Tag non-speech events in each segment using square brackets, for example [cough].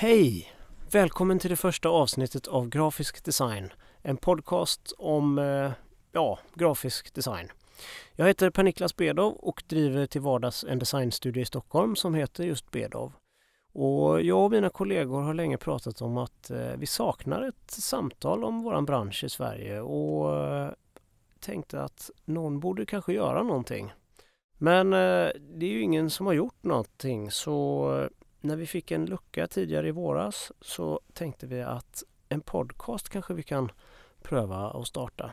Hej! Välkommen till det första avsnittet av Grafisk design. En podcast om eh, ja, grafisk design. Jag heter Per-Niklas Bedov och driver till vardags en designstudio i Stockholm som heter just Bedov. Och jag och mina kollegor har länge pratat om att eh, vi saknar ett samtal om våran bransch i Sverige och eh, tänkte att någon borde kanske göra någonting. Men det är ju ingen som har gjort någonting så när vi fick en lucka tidigare i våras så tänkte vi att en podcast kanske vi kan pröva att starta.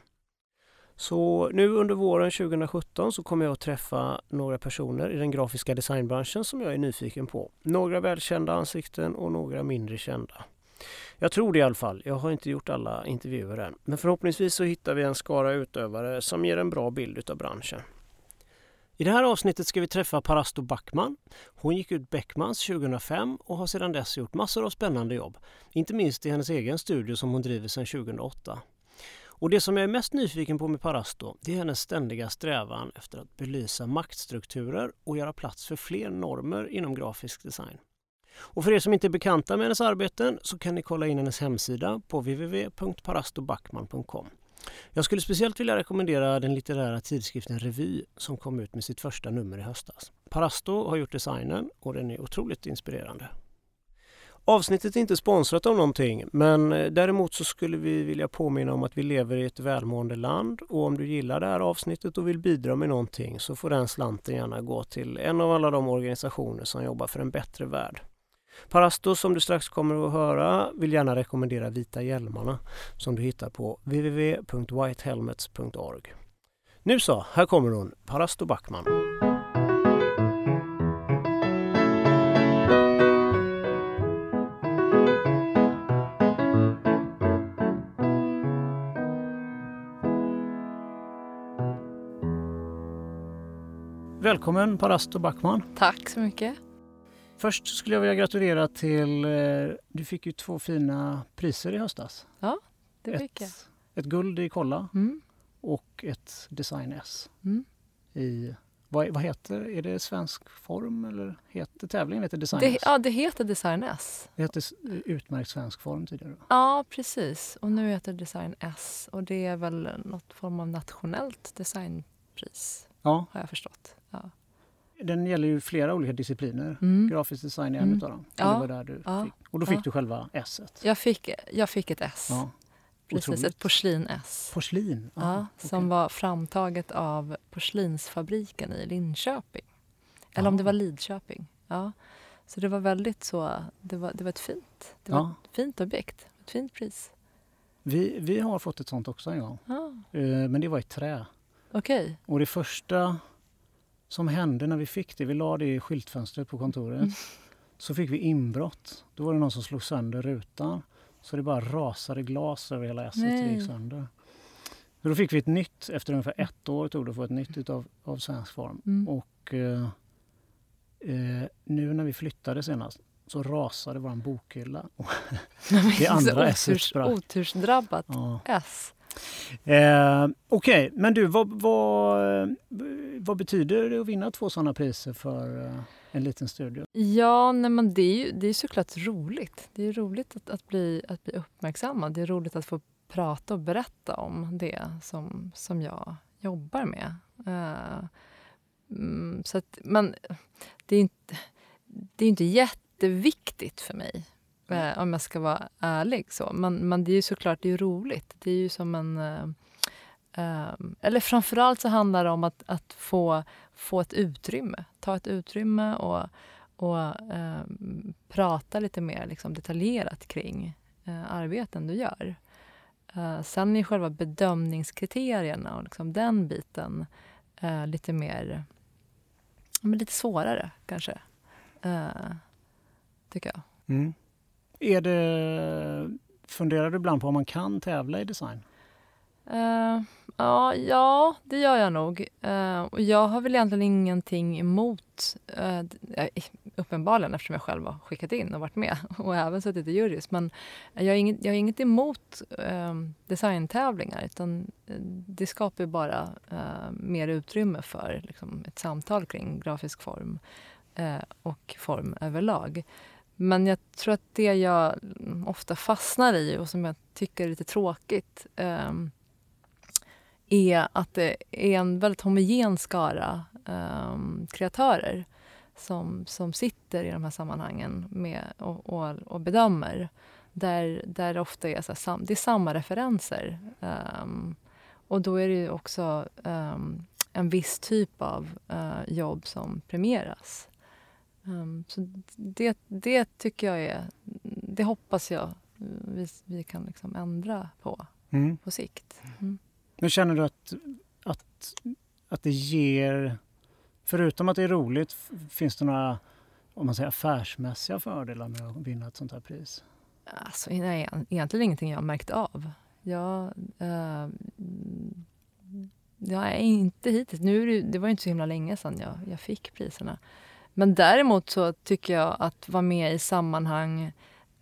Så nu under våren 2017 så kommer jag att träffa några personer i den grafiska designbranschen som jag är nyfiken på. Några välkända ansikten och några mindre kända. Jag tror det i alla fall. Jag har inte gjort alla intervjuer än. Men förhoppningsvis så hittar vi en skara utövare som ger en bra bild av branschen. I det här avsnittet ska vi träffa Parasto Backman. Hon gick ut Beckmans 2005 och har sedan dess gjort massor av spännande jobb. Inte minst i hennes egen studio som hon driver sedan 2008. Och det som jag är mest nyfiken på med Parasto, det är hennes ständiga strävan efter att belysa maktstrukturer och göra plats för fler normer inom grafisk design. Och för er som inte är bekanta med hennes arbeten så kan ni kolla in hennes hemsida på www.parastobackman.com. Jag skulle speciellt vilja rekommendera den litterära tidskriften Revy som kom ut med sitt första nummer i höstas. Parasto har gjort designen och den är otroligt inspirerande. Avsnittet är inte sponsrat av någonting men eh, däremot så skulle vi vilja påminna om att vi lever i ett välmående land och om du gillar det här avsnittet och vill bidra med någonting så får den slanten gärna gå till en av alla de organisationer som jobbar för en bättre värld. Parasto som du strax kommer att höra vill gärna rekommendera Vita hjälmarna som du hittar på www.whitehelmets.org. Nu så, här kommer hon, Parasto Backman. Välkommen Parasto Backman. Tack så mycket. Först skulle jag vilja gratulera till, eh, du fick ju två fina priser i höstas. Ja, det fick jag. Ett, guld i Kolla Mm. och ett Design S. Mm. I, vad, vad heter, är det svensk form eller heter tävlingen heter Design Det, S? ja, det heter Design S. Det hette utmärkt svensk form tidigare. Ja, precis. Och nu heter det Design S. Och det är väl något form av nationellt designpris, Ja, har jag förstått. Ja. Den gäller ju flera olika discipliner. Mm. Grafisk design är en Mm. utav dem. Ja. Det var där du Ja. fick. Och då fick Ja. du själva S. -et. Jag, fick, jag fick ett S. Ja. precis, otroligt. ett porslin-S. Porslin? Ja, Aha, som okej. var framtaget av porslinsfabriken i Linköping. Eller om det var Lidköping. Ja. Så det var väldigt så, det var, det var ett fint, det var Ja. ett fint objekt, ett fint pris. Vi, vi har fått ett sånt också en gång. Ja, Eh, Men det var i trä. Okej. Och det första som hände när vi fick det, vi la det i skyltfönstret på kontoret, Mm. så fick vi inbrott. Då var det någon som slog sönder rutan. Så det bara rasade glas över hela esset det gick sönder. Så då fick vi ett nytt, efter ungefär ett år tog det att få ett nytt utav, av svensk form. Mm. Och eh, eh, nu när vi flyttade senast så rasade vår bokhylla. [laughs] Det andra S Oturs, sprack. otursdrabbat Ja. S. Eh, Okej, men du, vad, vad, vad betyder det att vinna två sådana priser för eh, en liten studio? Ja, nej, men det är ju det är såklart roligt. Det är roligt att, att, bli, att bli uppmärksammad. Det är roligt att få prata och berätta om det som, som jag jobbar med. Eh, mm, så att, men det är inte, det är inte jätteviktigt för mig, eh, om jag ska vara ärlig. Så. Men, men det är ju såklart det är roligt. Det är ju som en... eh, eh, eller framförallt så handlar det om att, att få, få ett utrymme. Ta ett utrymme och, och eh, prata lite mer liksom, detaljerat kring eh, arbeten du gör. Eh, sen är själva bedömningskriterierna och liksom den biten eh, lite mer... Men lite svårare, kanske. Eh, tycker jag. Mm. Är det, funderar du ibland på om man kan tävla i design? Uh, ja, ja, det gör jag nog. Uh, och jag har väl egentligen ingenting emot, uh, uppenbarligen eftersom jag själv har skickat in och varit med [laughs] och även suttit i jurys. Men jag har inget, jag har inget emot uh, designtävlingar utan det skapar ju bara mer utrymme för liksom, ett samtal kring grafisk form och form överlag men jag tror att det jag ofta fastnar i och som jag tycker är lite tråkigt eh, är att det är en väldigt homogen skara eh, kreatörer som, som sitter i de här sammanhangen med, och, och, och bedömer. Där, där det ofta är, så här, sam, det är samma referenser. Eh, och då är det ju också ehm, en viss typ av eh, jobb som premieras. Um, så det, det tycker jag är... Det hoppas jag vi, vi kan liksom ändra på mm. på sikt. Mm. Men känner du att, att, att det ger... Förutom att det är roligt, finns det några om man säger, affärsmässiga fördelar med att vinna ett sånt här pris? Alltså, nej, egentligen ingenting jag har märkt av. Jag, uh, jag är inte hittills. Nu det, det var inte så himla länge sedan jag, jag fick priserna. Men däremot så tycker jag att vara med i sammanhang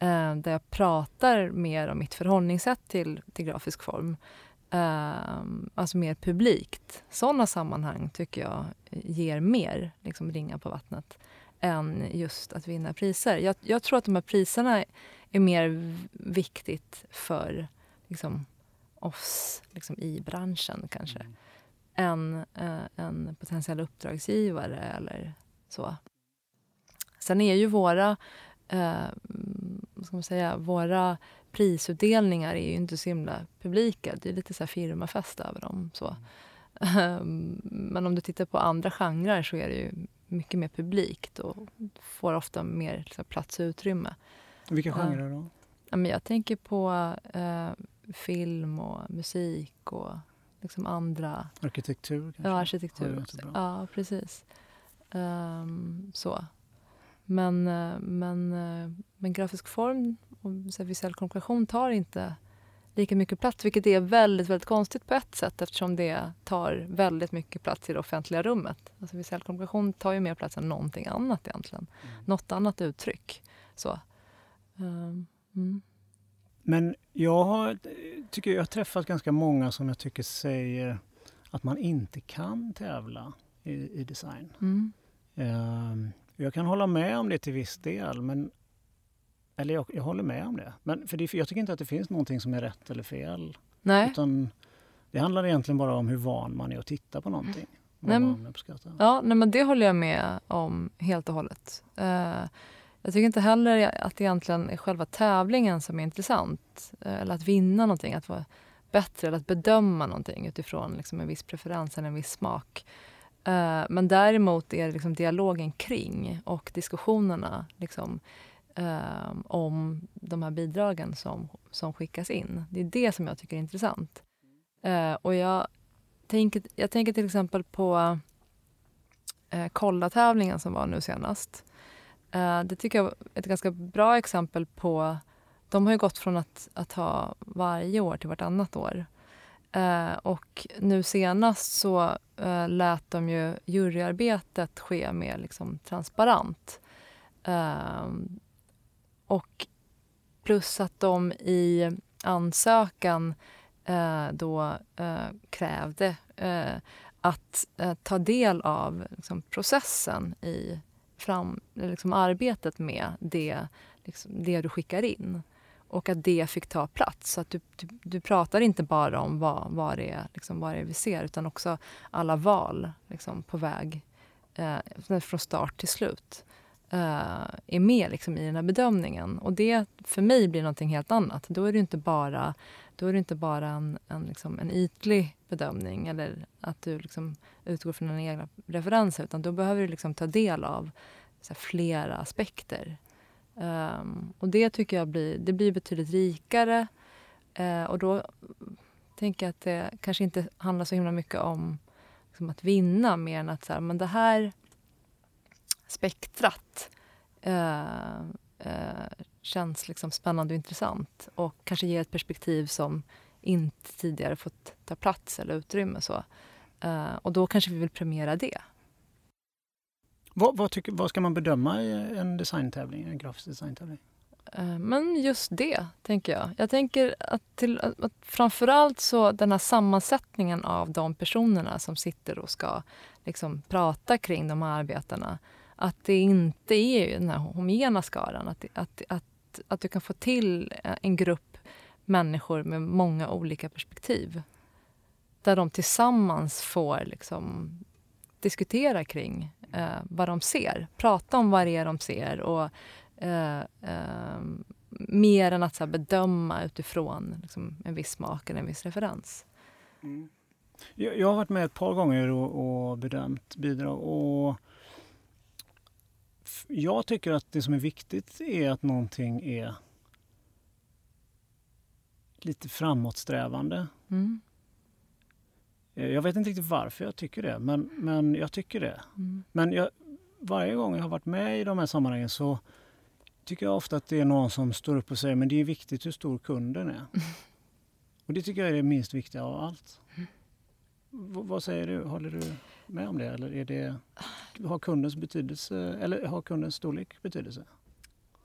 uh, där jag pratar mer om mitt förhållningssätt till, till grafisk form, uh, alltså mer publikt. Sådana sammanhang tycker jag ger mer liksom ringa på vattnet än just att vinna priser. Jag, jag tror att de här priserna är mer viktigt för liksom, oss liksom, i branschen kanske mm. än eh, en potentiell uppdragsgivare eller så. Sen är ju våra, eh, vad ska man säga, våra prisutdelningar är ju inte så himla publika. Det är lite så här firmafest över dem. Så. Mm. [laughs] Men om du tittar på andra genrer så är det ju mycket mer publikt och får ofta mer liksom, plats och utrymme. Vilka genrer då? Ja, men jag tänker på eh, film och musik och liksom andra... Arkitektur kanske? Ja, arkitektur. Ja, precis. Um, så. Men, eh, men, eh, men grafisk form och visuell kommunikation tar inte lika mycket plats, vilket är väldigt, väldigt konstigt på ett sätt eftersom det tar väldigt mycket plats i det offentliga rummet. Alltså visuell kommunikation tar ju mer plats än någonting annat egentligen. Mm. Något annat uttryck. Så. Um, mm. Men jag har, tycker jag har träffat ganska många som jag tycker säger att man inte kan tävla i, i design. Mm. Um, jag kan hålla med om det till viss del, men eller jag, jag håller med om det. Men för det, jag tycker inte att det finns någonting som är rätt eller fel. Nej. Utan det handlar egentligen bara om hur van man är att titta på någonting. Nej, man Ja, nej, men det håller jag med om helt och hållet. Uh, jag tycker inte heller att det egentligen är själva tävlingen som är intressant. Uh, eller att vinna någonting, att vara bättre eller att bedöma någonting utifrån liksom, en viss preferens eller en viss smak. Uh, men däremot är det liksom dialogen kring och diskussionerna liksom, eh, om de här bidragen som, som skickas in. Det är det som jag tycker är intressant. Eh, och jag tänker, jag tänker till exempel på eh, Kolla-tävlingen som var nu senast. Eh, det tycker jag är ett ganska bra exempel på... De har ju gått från att, att ha varje år till vartannat år. Eh, och nu senast så eh, lät de ju juryarbetet ske mer liksom transparent. Eh, och plus att de i ansökan eh, då eh, krävde eh, att eh, ta del av liksom, processen i fram, liksom, arbetet med det, liksom, det du skickar in. Och att det fick ta plats. Så att du, du, du pratar inte bara om vad, vad, det är, liksom, vad det är vi ser utan också alla val liksom, på väg eh, från start till slut eh, är med liksom, i den här bedömningen. Och det för mig blir någonting helt annat. Då är det inte bara, då är det inte bara en, en, liksom, en ytlig bedömning eller att du liksom, utgår från dina egna referenser utan då behöver du liksom, ta del av här, flera aspekter. Um, och det tycker jag blir, det blir betydligt rikare. Uh, och då tänker jag att det kanske inte handlar så himla mycket om liksom, att vinna mer än att så här, men det här spektrat uh, uh, känns liksom spännande och intressant och kanske ger ett perspektiv som inte tidigare fått ta plats eller utrymme. Så. Och då kanske vi vill premiera det. Vad, vad, tycker, vad ska man bedöma i en designtävling, en grafisk designtävling? Eh, men just det, tänker jag. Jag tänker att, till, att framförallt så den här sammansättningen av de personerna som sitter och ska liksom prata kring de här arbetena att det inte är den här homogena skaran. Att, att, att, att du kan få till eh, en grupp människor med många olika perspektiv. Där de tillsammans får liksom diskutera kring eh, vad de ser. Prata om vad det är de ser. Och, eh, eh, mer än att så här, bedöma utifrån liksom, en viss smak eller en viss referens. Mm. Jag, jag, har varit med ett par gånger och, och bedömt bidrag. Och jag tycker att det som är viktigt är att någonting är lite framåtsträvande. Mm. Eh, jag vet inte riktigt varför jag tycker det, men, men jag tycker det. Mm. Men jag, varje gång jag har varit med i de här sammanhangen så tycker jag ofta att det är någon som står upp och säger men det är viktigt hur stor kunden är. [laughs] Och det tycker jag är det minst viktiga av allt. Mm. vad säger du? Håller du med om det? Eller är det, har kundens betydelse eller har kundens storlek betydelse?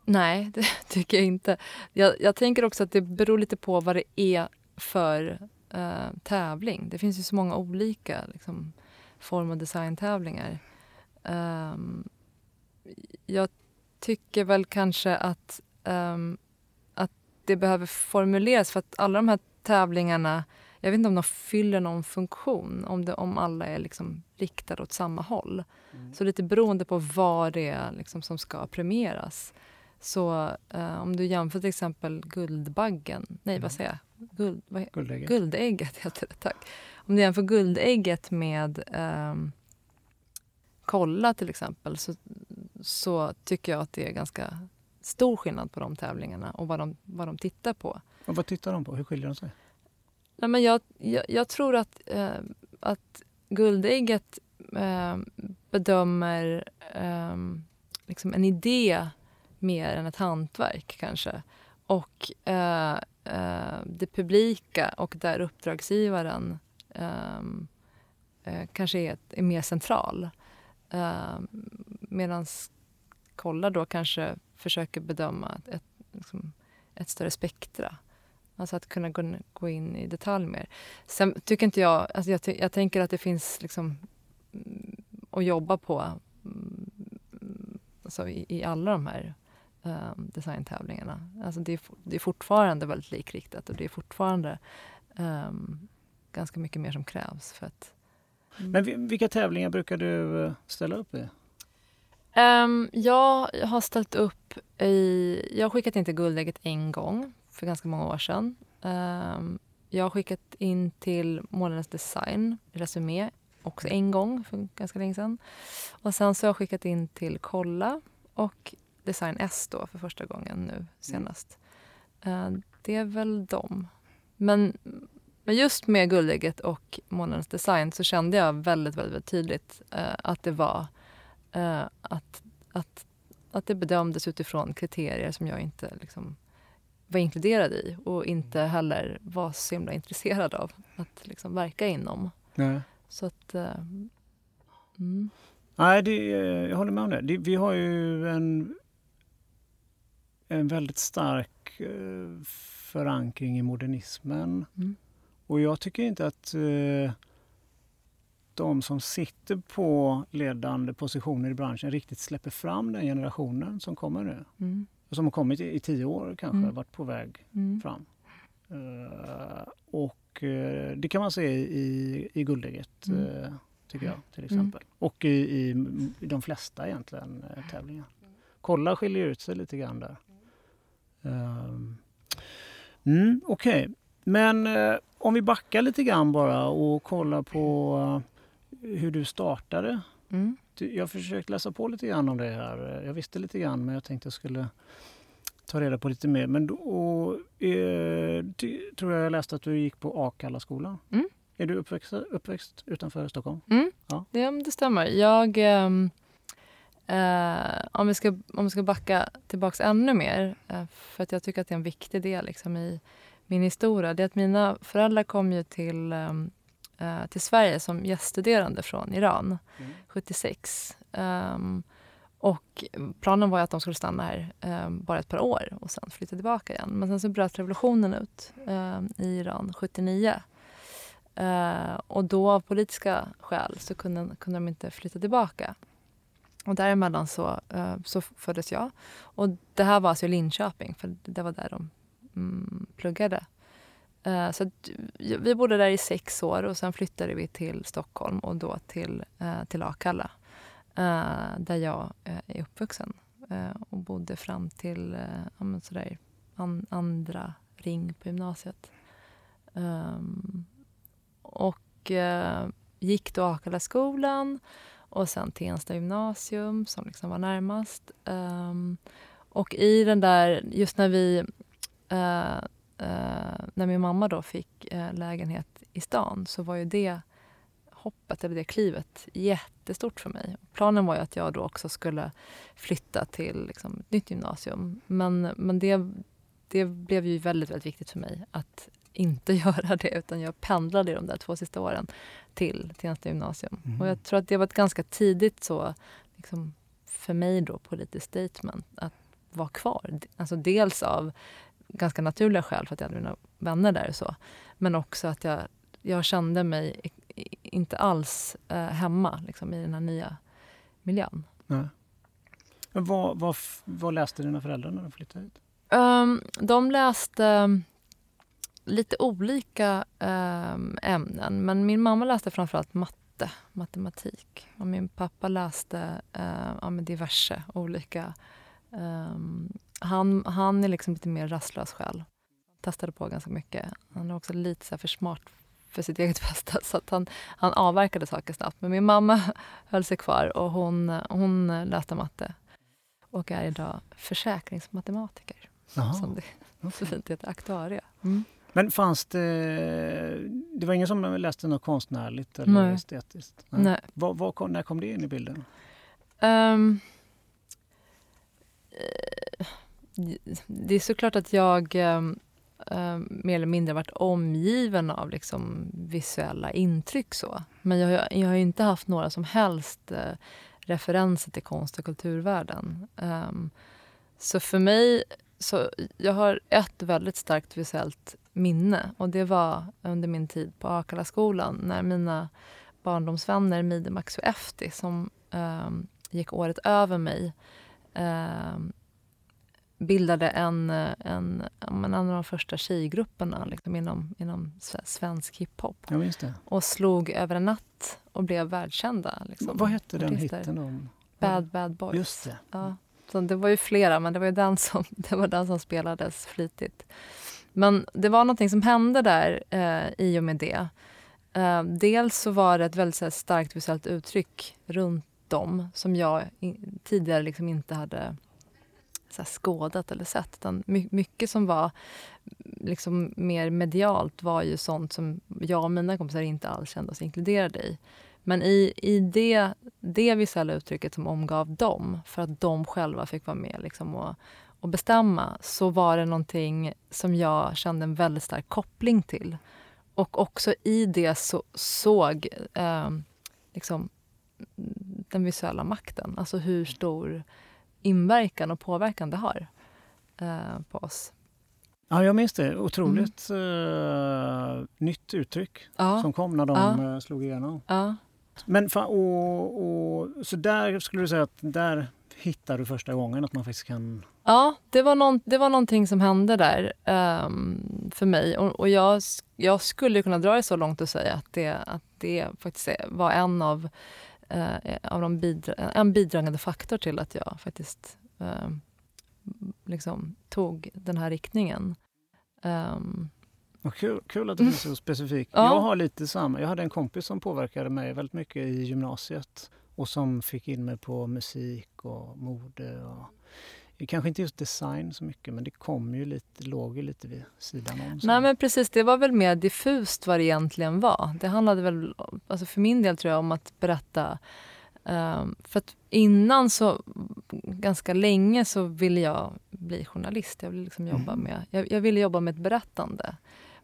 Nej, det [laughs] tycker jag inte. Jag, jag tänker också att det beror lite på vad det är för uh, tävling. Det finns ju så många olika liksom, form och designtävlingar. Um, jag tycker väl kanske att, um, att det behöver formuleras för att alla de här tävlingarna jag vet inte om de fyller någon funktion, om, det, om alla är liksom riktade åt samma håll. Mm. Så lite beroende på vad det är liksom som ska premieras. Så uh, om du jämför till exempel Guldbaggen, nej mm. vad säger jag? Guld, vad, guldägget. guldägget [laughs] heter det, tack. Om du jämför Guldägget med um, Kolla till exempel så, så tycker jag att det är ganska stor skillnad på de tävlingarna och vad de, vad de tittar på. Och vad tittar de på? Hur skiljer de sig? Nej, men jag, jag, jag tror att, eh, att Guldägget eh, bedömer eh, liksom en idé mer än ett hantverk kanske. Och eh, eh, det publika och där uppdragsgivaren ehm, eh, kanske är, är, mer central. Eh, Medan Kollar då kanske försöker bedöma ett, liksom, ett större spektra. Alltså att kunna gå, in i detalj mer. Sen tycker inte jag... Alltså jag, jag tänker att det finns liksom mm, att jobba på mm, alltså i, i alla de här um, designtävlingarna. Alltså det, är, det är fortfarande väldigt likriktat och det är fortfarande um, ganska mycket mer som krävs. för att... Mm. Men vilka tävlingar brukar du eh, ställa upp i? Um, jag har ställt upp i... Jag har skickat in till Guldägget en gång för ganska många år sedan. Um, jag har skickat in till Målarnas design, Resumé, också en gång för ganska länge sedan. Och sen så har jag skickat in till Kolla och Design S då för första gången nu senast. Uh, det är väl dem. Men, men just med Guldägget och Månadens design så kände jag väldigt, väldigt, tydligt uh, att det var uh, att, att, att det bedömdes utifrån kriterier som jag inte liksom, var inkluderad i och inte heller var så himla intresserad av att liksom verka inom. Nej. Så att... Mm. Nej, det, jag håller med om det. det. Vi har ju en, en väldigt stark uh, förankring i modernismen. Mm. Och jag tycker inte att uh, de som sitter på ledande positioner i branschen riktigt släpper fram den generationen som kommer nu. Mm som har kommit i, i tio år kanske, mm. varit på väg mm. fram. Uh, och uh, det kan man se i, i guldägget, mm. uh, tycker jag till mm. exempel. Och i, i, i, de flesta egentligen tävlingar. Kolla skiljer ut sig lite grann där. Mm, Okej, okay. men om vi backar lite grann bara och kollar på hur du startade. Mm. Jag har försökt läsa på lite grann om det här. Jag visste lite grann men jag tänkte jag skulle ta reda på lite mer. Men då eh, tror jag jag läste att du gick på Akallaskolan. Mm. Är du uppväxt, uppväxt utanför Stockholm? Mm. Ja. Det, det stämmer. Jag, eh, om, vi ska, om vi ska backa tillbaks ännu mer, eh, för att jag tycker att det är en viktig del liksom, i min historia. Det är att mina föräldrar kom ju till eh, till Sverige som gäststuderande från Iran mm. 76. Um, ehm, och planen var att de skulle stanna här um, bara ett par år och sen flytta tillbaka igen. Men sen så bröt revolutionen ut um, i Iran 79. Uh, och då av politiska skäl så kunde, kunde de inte flytta tillbaka. Och däremellan så, uh, så föddes jag. Och det här var alltså i Linköping, för det var där de mm, pluggade. Uh, så vi bodde där i sex år och sen flyttade vi till Stockholm och då till, uh, till Akalla. där jag är uppvuxen och bodde fram till ja, sådär, an, andra ring på gymnasiet. Um, och gick då Akalla-skolan och sen Tensta gymnasium som liksom var närmast. Um, och i den där, just när vi uh, uh, när min mamma då fick uh, lägenhet i stan så var ju det hoppet, eller det klivet, jättestort för mig. Planen var ju att jag då också skulle flytta till liksom, ett nytt gymnasium. Men, men det, det blev ju väldigt, väldigt viktigt för mig att inte [laughs] göra det utan jag pendlade de där två sista åren till Tensta gymnasium. Mm. Och jag tror att det var ett ganska tidigt så, liksom, för mig då, politiskt statement att vara kvar. Alltså dels av ganska naturliga skäl för att jag hade mina vänner där och så. Men också att jag, jag kände mig inte alls eh, hemma liksom, i den här nya miljön. Nej. Vad, vad, vad läste dina föräldrar när de flyttade hit? Um, de läste lite olika eh, ämnen. Men min mamma läste framförallt matte, matematik. Och min pappa läste eh, ja, diverse olika... Eh, han, han är liksom lite mer rastlös själv. Testade på ganska mycket. Han är också lite så för smart för sitt eget [laughs] bästa. Så att han, han avverkade saker snabbt. Men min mamma [laughs] höll sig kvar och hon, hon läste matte och är idag försäkringsmatematiker. Aha. Som det [laughs] så fint heter, aktuarie. Mm. Men fanns det... Det var ingen som läste något konstnärligt eller Nej. estetiskt? Nej. Nej. Var, var, när kom det in i bilden? Um, det är såklart att jag um, mer eller mindre varit omgiven av liksom, visuella intryck. så. Men jag, jag har inte haft några som helst uh, referenser till konst och kulturvärlden. Um, så för mig så jag har ett väldigt starkt visuellt minne. Och Det var under min tid på Akalla-skolan när mina barndomsvänner Mide, Efti som eh, gick året över mig eh, bildade en, en, en av de första tjejgrupperna liksom, inom, inom svensk hiphop. Ja, och slog över en natt och blev världskända. Liksom, Vad hette den hitten? Om? Bad Bad Boys. Just det. Ja. Så det var ju flera, men det var ju den som, [laughs] det var den som spelades flitigt. Men det var någonting som hände där eh, i och med det. Eh, dels så var det ett väldigt här, starkt visuellt uttryck runt dem som jag in, tidigare liksom inte hade så här, skådat eller sett. Utan my mycket som var liksom mer medialt var ju sånt som jag och mina kompisar inte alls kände oss inkluderade i. Men i, i det, det visuella uttrycket som omgav dem, för att de själva fick vara med liksom, och, och bestämma, så var det någonting som jag kände en väldigt stark koppling till. Och också i det så, såg eh, liksom, den visuella makten. Alltså hur stor inverkan och påverkan det har eh, på oss. Ja, jag minns det. Otroligt mm. uh, nytt uttryck ja. som kom när de ja. Eh, slog igenom. Ja. Men och, och, så där skulle du säga att där hittar du första gången att man faktiskt kan... Ja, det var, någon, det var någonting som hände där um, för mig. Och, och, jag, jag skulle kunna dra det så långt och säga att det, att det faktiskt var en av, uh, av de bidra, en bidragande faktor till att jag faktiskt uh, liksom tog den här riktningen. Um, Kul, kul att du är så [laughs] specifik. Ja. Jag har lite samma. Jag hade en kompis som påverkade mig väldigt mycket i gymnasiet och som fick in mig på musik och mode. Och, kanske inte just design så mycket men det kom ju lite, låg ju lite vid sidan om. Nej men precis, det var väl mer diffust vad det egentligen var. Det handlade väl, alltså för min del tror jag om att berätta Um, för att innan så, ganska länge så ville jag bli journalist. Jag ville liksom jobba mm. med, jag, jag, ville jobba med ett berättande.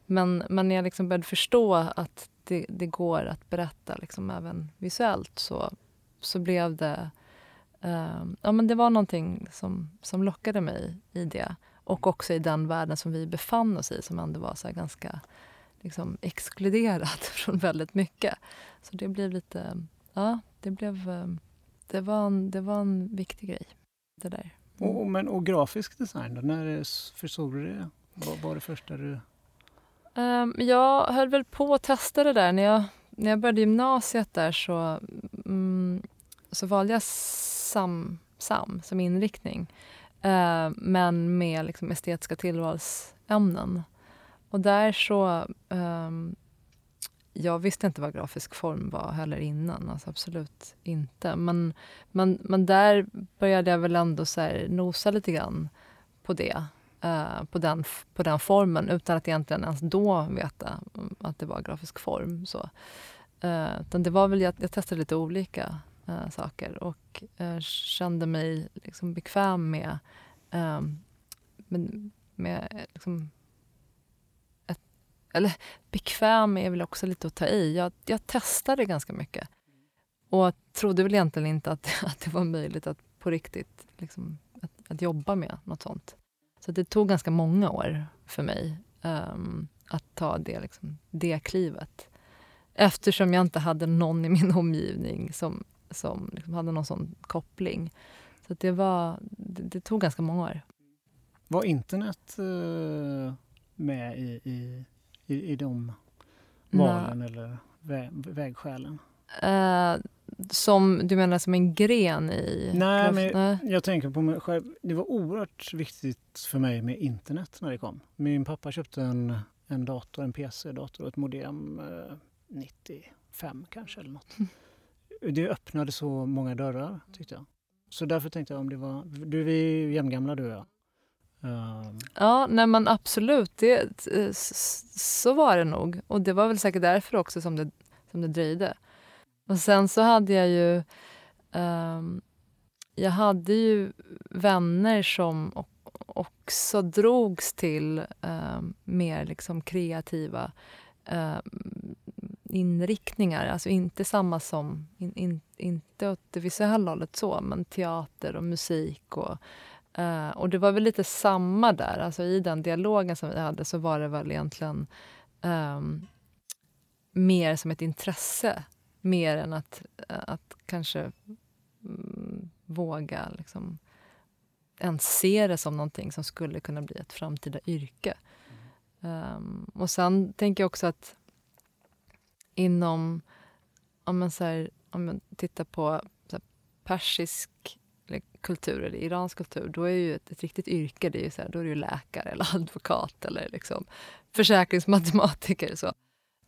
Men, men när jag liksom började förstå att det, det går att berätta liksom även visuellt så, så blev det... Uh, ja, men det var någonting som, som lockade mig i det. Och också i den världen som vi befann oss i som ändå var så ganska liksom, exkluderad [laughs] från väldigt mycket. Så det blev lite... Ja, det blev... Uh, det, var en, det var en viktig grej. Det där. Och, och, men, och grafisk design då? När försåg du det? Vad var det första du... Um, jag höll väl på att testa det där. När jag, när jag började gymnasiet där så, mm, så valde jag SAM, SAM som inriktning. Uh, men med liksom, estetiska tillvalsämnen. Och där så... Um, jag visste inte vad grafisk form var heller innan. Alltså absolut inte. Men, men, men där började jag väl ändå så nosa lite grann på det. Uh, på, den, på den formen utan att egentligen ens då veta mm, att det var grafisk form. Så. Uh, utan det var väl, jag, jag testade lite olika äh, saker och eh, kände mig liksom bekväm med, ehm, med, med liksom eller bekväm är väl också lite att ta i. Jag, jag testade ganska mycket. Och trodde väl egentligen inte att, [laughs] att det var möjligt att på riktigt liksom, att, att jobba med något sånt. Så det tog ganska många år för mig um, att ta det, liksom, det klivet. Eftersom jag inte hade någon i min omgivning som, som liksom hade någon sån koppling. Så det, var, det, det, tog ganska många år. Var internet uh, med i, i i, i de valen Nej. eller vä vägskälen? Uh, som, du menar som en gren i? Nej, men Nej. jag tänker på mig själv. Det var oerhört viktigt för mig med internet när det kom. Min pappa köpte en, en dator, en PC-dator och ett modem eh, 95 kanske eller något. [laughs] Det öppnade så många dörrar tyckte jag. Så därför tänkte jag om det var, du är ju jämngamla du och jag. Um. Ja, nej men absolut. Det, så var det nog. Och det var väl säkert därför också som det, som det dröjde. Och sen så hade jag ju... Um, jag hade ju vänner som också drogs till um, mer liksom kreativa um, inriktningar. Alltså inte samma som... In, in, inte åt det visuella hållet så, men teater och musik och Uh, och det var väl lite samma där. Alltså I den dialogen som vi hade så var det väl egentligen um, mer som ett intresse. Mer än att, uh, att kanske um, våga liksom, ens se det som någonting som skulle kunna bli ett framtida yrke. Um, och sen tänker jag också att inom, om man, så här, om man tittar på så här, persisk kultur, eller iransk kultur, då är ju ett, ett riktigt yrke, det är ju så här, då är du läkare eller [laughs] advokat eller liksom försäkringsmatematiker. Så.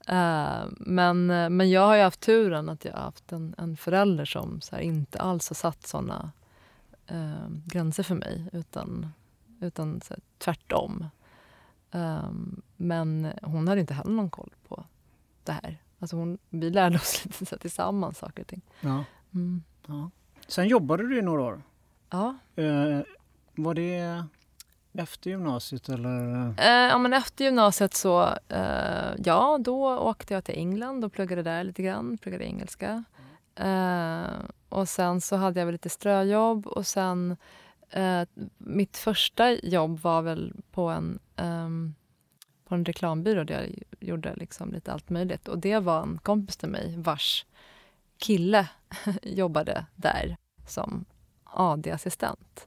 Uh, men, eh, men jag har ju haft turen att jag har haft en, en förälder som så här, inte alls har satt såna uh, gränser för mig, utan, utan så här, tvärtom. Uh, men hon hade inte heller någon koll på det här. Alltså hon, vi lärde oss [laughs] lite så tillsammans saker och ting. Ja. Mm. ja. Sen jobbade du i några år. Ja. Eh, var det efter gymnasiet eller? Eh, ja, men efter gymnasiet så, eh, ja, då åkte jag till England och pluggade där lite grann, pluggade engelska. Eh, och sen så hade jag väl lite ströjobb och sen eh, mitt första jobb var väl på en, ehm, på en reklambyrå där jag gjorde liksom lite allt möjligt. Och det var en kompis till mig vars kille [laughs] jobbade där som AD-assistent.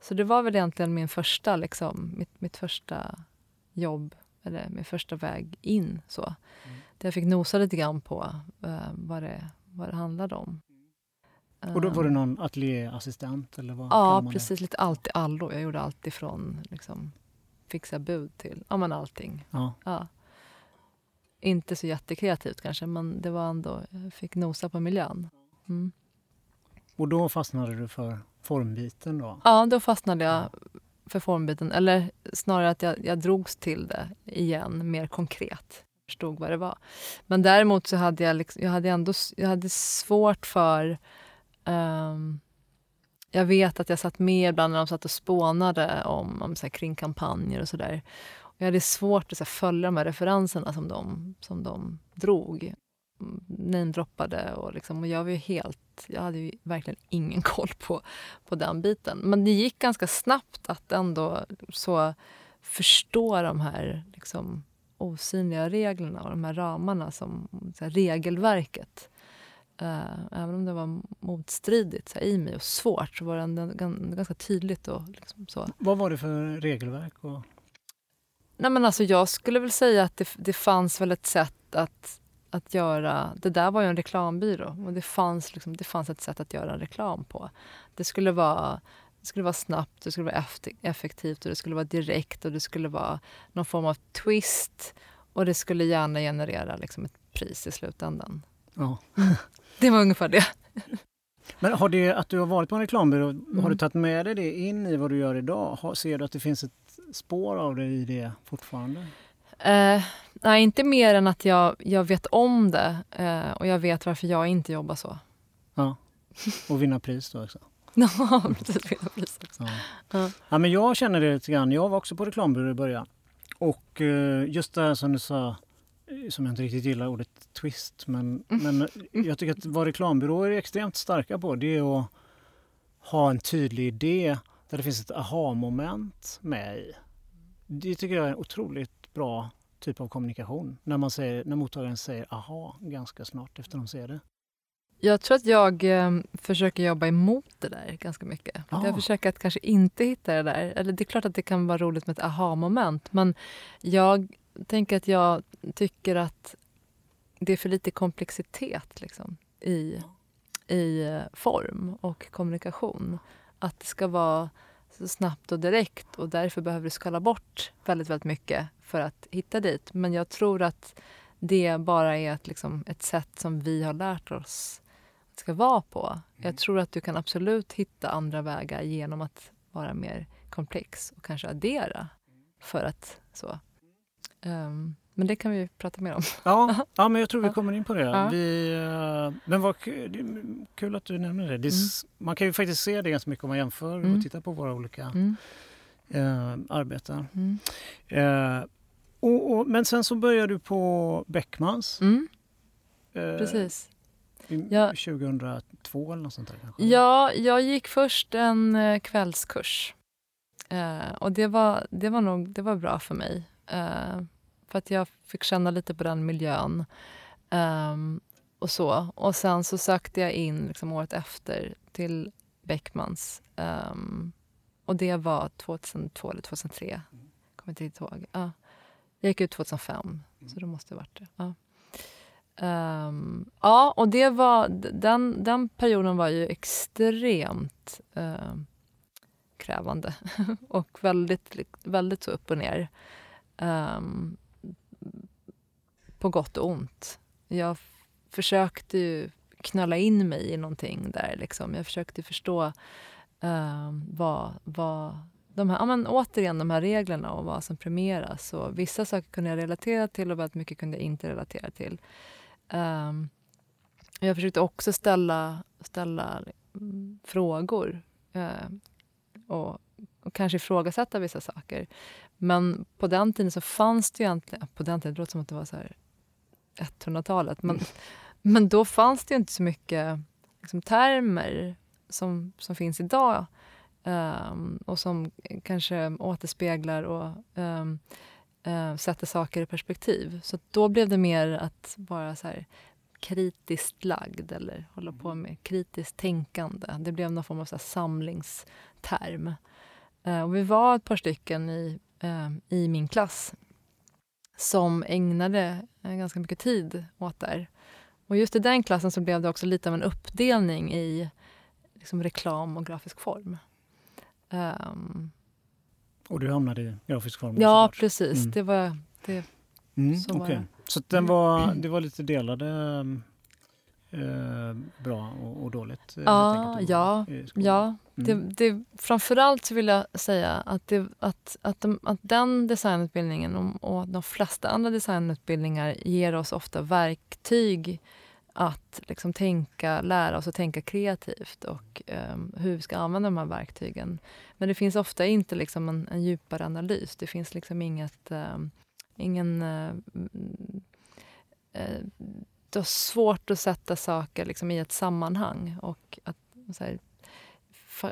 Så det var väl egentligen min första, liksom, mitt, mitt första jobb, eller min första väg in. Så. Mm. Där jag fick nosa lite grann på uh, vad, det, vad det handlade om. Och då var det någon ateljéassistent? Eller vad ja, precis. Lite allt i allo. Jag gjorde allt ifrån liksom, fixa bud till ja, men allting. Ja. ja. Inte så jättekreativt kanske, men det var ändå, jag fick nosa på miljön. Mm. Och då fastnade du för formbiten då? Ja, då fastnade jag för formbiten. Eller snarare att jag, jag drogs till det igen, mer konkret. Förstod vad det var. Men däremot så hade jag, liksom, jag hade ändå jag hade svårt för... Um, jag vet att jag satt med ibland när de satt och spånade om, om så här, kring kampanjer och sådär. Jag hade svårt att så här, följa de här referenserna som de, som de drog mm, namedroppade och, liksom, och jag var ju helt... Jag hade ju verkligen ingen [laughs] koll på, på den biten. Men det gick ganska snabbt att ändå så förstå de här liksom, osynliga reglerna och de här ramarna, som här, regelverket. Uh, även om det var motstridigt så här, i mig och svårt så var det ganska tydligt. Och, liksom, så. Vad var det för regelverk? Och... Nej, men alltså, jag skulle väl säga att det, det fanns väl ett sätt att, att göra... Det där var ju en reklambyrå och det fanns, liksom, det fanns ett sätt att göra reklam på. Det skulle vara det skulle vara snabbt, det skulle vara effektivt och det skulle vara direkt och det skulle vara någon form av twist och det skulle gärna generera liksom ett pris i slutändan. Ja. [laughs] Det var ungefär det. Men har det att du har varit på en reklambyrå, mm. har du tagit med dig det in i vad du gör idag? ser du att det finns ett spår av det i det fortfarande? Uh, nej, inte mer än att jag, jag vet om det uh, och jag vet varför jag inte jobbar så. Ja, och vinna pris då också? [laughs] ja, precis. Vinna pris också. Ja. Uh. ja. men jag känner det lite grann. Jag var också på reklambyrå i början. Och just det här som du sa, som jag inte riktigt gillar ordet twist, men, mm. men jag tycker att vad reklambyråer är extremt starka på det är att ha en tydlig idé där det finns ett aha-moment med i. Det tycker jag är en otroligt bra typ av kommunikation. När, man säger, när mottagaren säger aha ganska snart efter de ser det. Jag tror att jag eh, försöker jobba emot det där ganska mycket. Ah. Jag försöker att kanske inte hitta det där. Eller det är klart att det kan vara roligt med ett aha-moment men jag tänker att jag tycker att det är för lite komplexitet liksom, i, i eh, form och kommunikation. Att det ska vara så snabbt och direkt och därför behöver du skala bort väldigt, väldigt mycket för att hitta dit. Men jag tror att det bara är ett, liksom, ett sätt som vi har lärt oss att det ska vara på. Mm. Jag tror att du kan absolut hitta andra vägar genom att vara mer komplex och kanske addera för att så. Um, men det kan vi prata mer om. [laughs] Ja, ja men jag tror vi kommer in på det. Ja. Vi, eh, men vad kul att du nämner det. det mm. Man kan ju faktiskt se det ganska mycket om man jämför mm. och tittar på våra olika mm. eh, arbeten. Mm. Eh, och, och, men sen så började du på Beckmans. Mm. Eh, Precis. Ja. 2002 eller något sånt där kanske? Ja, jag gick först en eh, kvällskurs. Eh, och det var, det, var nog, det var bra för mig. För att jag fick känna lite på den miljön. Um, och så. Och sen så sökte jag in liksom året efter till Beckmans. Um, och det var 2002 eller 2003. Kommer inte ihåg. Ja. Jag gick ut 2005, så det måste ha varit det. Ja. Um, ja, och det var, den, den perioden var ju extremt uh, krävande [laughs] och väldigt, väldigt så upp och ner. Um, på gott och ont. Jag försökte ju knöla in mig i någonting där. Liksom. Jag försökte förstå uh, vad, vad de här, ja, men återigen de här reglerna och vad som premieras. Och vissa saker kunde jag relatera till och väldigt mycket kunde jag inte relatera till. Um, jag försökte också ställa, ställa mm, frågor uh, och, och kanske ifrågasätta vissa saker. Men på den tiden så fanns det ju egentligen... På den tiden, det låter som att det var så här 100-talet. Men, men då fanns det inte så mycket liksom, termer som, som finns idag um, och som kanske återspeglar och um, uh, sätter saker i perspektiv. Så då blev det mer att vara så här kritiskt lagd eller hålla på med kritiskt tänkande. Det blev någon form av så samlingsterm. Uh, och vi var ett par stycken i, uh, i min klass som ägnade eh, ganska mycket tid åt där. Och just i den klassen så blev det också lite av en uppdelning i liksom reklam och grafisk form. Um, och du hamnade i grafisk form? Ja, såklart. precis. Mm. Det var det. Mm, så, okay. var så den var, det var lite delade eh, bra och, och dåligt? Eh, ja, ja, ja. Mm. Det, det, framförallt så vill jag säga att, det, att, att, de, att den designutbildningen och, och de flesta andra designutbildningar ger oss ofta verktyg att liksom tänka, lära oss att tänka kreativt och um, hur vi ska använda de här verktygen. Men det finns ofta inte liksom en, en djupare analys. Det finns liksom inget, um, ingen uh, det var svårt att sätta saker liksom i ett sammanhang. Och att, så här,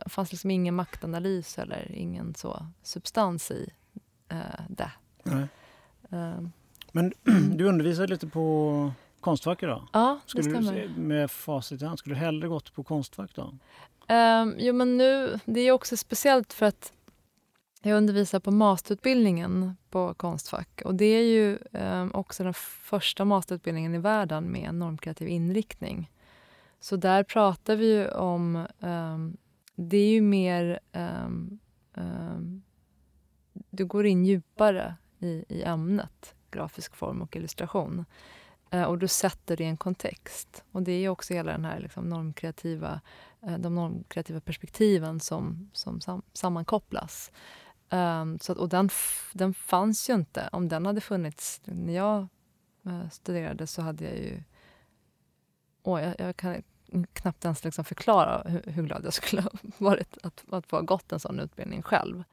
fanns liksom ingen maktanalys eller ingen så substans i uh, det. Uh. Men [clears throat] du undervisade lite på Konstfack idag? Ja, det skulle stämmer. Du, med facit i hand, skulle du hellre gått på Konstfack då? Um, jo, men nu, det är också speciellt för att jag undervisar på masterutbildningen på Konstfack och det är ju ehm, också den första masterutbildningen i världen med en normkreativ inriktning. Så där pratar vi ju om... Um, det är ju mer... Ehm, du går in djupare i, i ämnet grafisk form och illustration. Uh, och du sätter det i en kontext. Och det är också hela den här liksom, normkreativa Eh, de normkreativa perspektiven som, som sam sammankopplas. Um, så att, och den, den fanns ju inte. Om den hade funnits när jag uh, studerade så hade jag ju... Oh, jag, jag kan knappt ens liksom förklara hur, hur, glad jag skulle [laughs] ha varit att, att få ha gått en sån utbildning själv.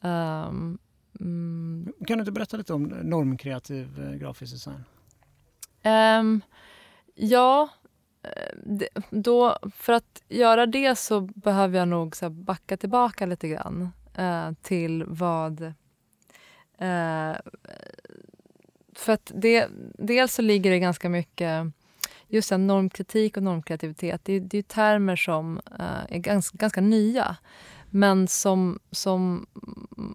Um, mm. Kan du inte berätta lite om normkreativ eh, grafisk design? Um, ja, Eh, då, för att göra det så behöver jag nog så backa tillbaka lite grann eh, till vad... Eh, för att det, dels så ligger det ganska mycket... Just en normkritik och normkreativitet, det, det är termer som eh, är ganska, ganska nya men som, som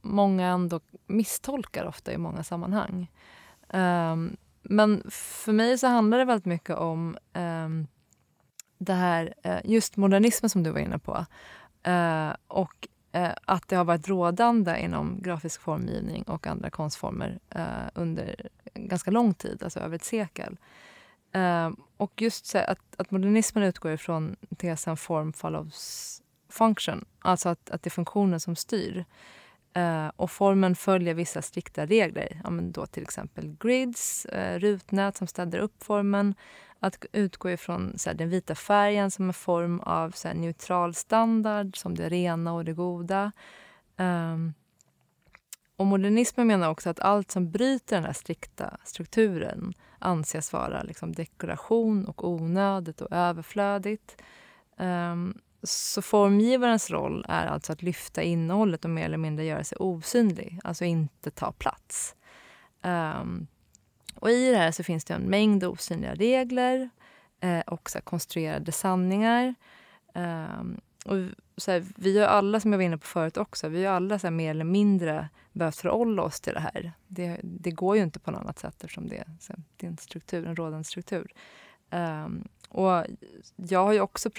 många ändå misstolkar ofta i många sammanhang. Um, men för mig så handlar det väldigt mycket om um, det här, eh, just modernismen som du var inne på Uh, och Eh, att det har varit rådande inom grafisk formgivning och andra konstformer eh, under ganska lång tid, alltså över ett sekel. Eh, och just så att, att modernismen utgår ifrån tesen form follows function, alltså att, att det är funktionen som styr. Uh, och formen följer vissa strikta regler. Ja, men då till exempel grids, uh, rutnät som städar upp formen, att utgå ifrån så här, den vita färgen som en form av så här, neutral standard, som det rena och det goda. Um, och modernismen menar också att allt som bryter den här strikta strukturen anses vara liksom, dekoration och onödigt och överflödigt. Um, så formgivarens roll är alltså att lyfta innehållet och mer eller mindre göra sig osynlig, alltså inte ta plats. Um, och I det här så finns det en mängd osynliga regler eh, och så konstruerade sanningar. Um, och så här, vi har alla, som jag var inne på förut också, vi har alla så här, mer eller mindre behövt förhålla oss till det här. Det, det går ju inte på något annat sätt eftersom det, så här, det är en struktur, en rådande struktur. Um, och jag har ju också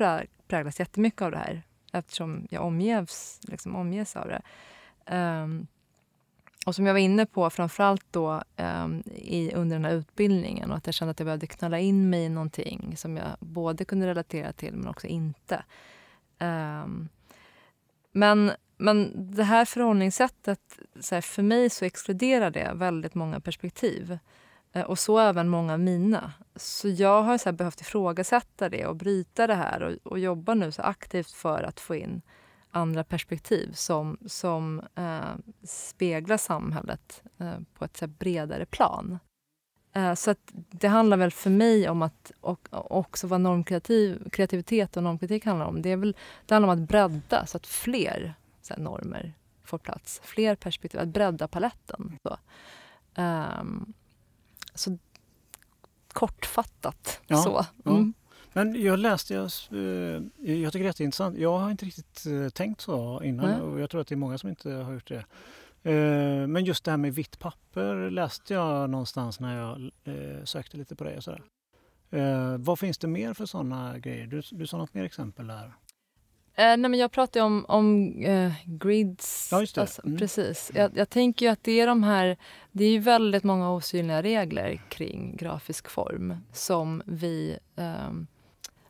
präglas jättemycket av det här eftersom jag omges, liksom omges av det. Um, och som jag var inne på, framförallt då um, i, under den här utbildningen och att jag kände att jag behövde knalla in mig i någonting som jag både kunde relatera till men också inte. Um, men, men det här förhållningssättet, så här, för mig så exkluderar det väldigt många perspektiv. Eh, och så även många av mina. Så jag har så här, behövt ifrågasätta det och bryta det här och, och jobba nu så aktivt för att få in andra perspektiv som, som eh, speglar samhället eh, på ett så bredare plan. Eh, så att det handlar väl för mig om att och, också vad normkreativ, kreativitet och normkritik handlar om. Det, är väl, det handlar om att bredda så att fler så här, normer får plats. Fler perspektiv, att bredda paletten. Så, um, så kortfattat ja, så. Mm. Ja. Men jag läste, jag, eh, jag tycker det är jätteintressant. Jag har inte riktigt eh, tänkt så innan Nej. och jag tror att det är många som inte har gjort det. Eh, men just det här med vitt papper läste jag någonstans när jag sökte lite på det. Och sådär. Vad finns det mer för sådana grejer? Du, du sa något mer exempel där. Eh, nej men jag pratar om, om eh, grids. Ja. Alltså, mm. Precis. Jag, jag, tänker att det är de här... Det är ju väldigt många osynliga regler kring grafisk form som vi eh,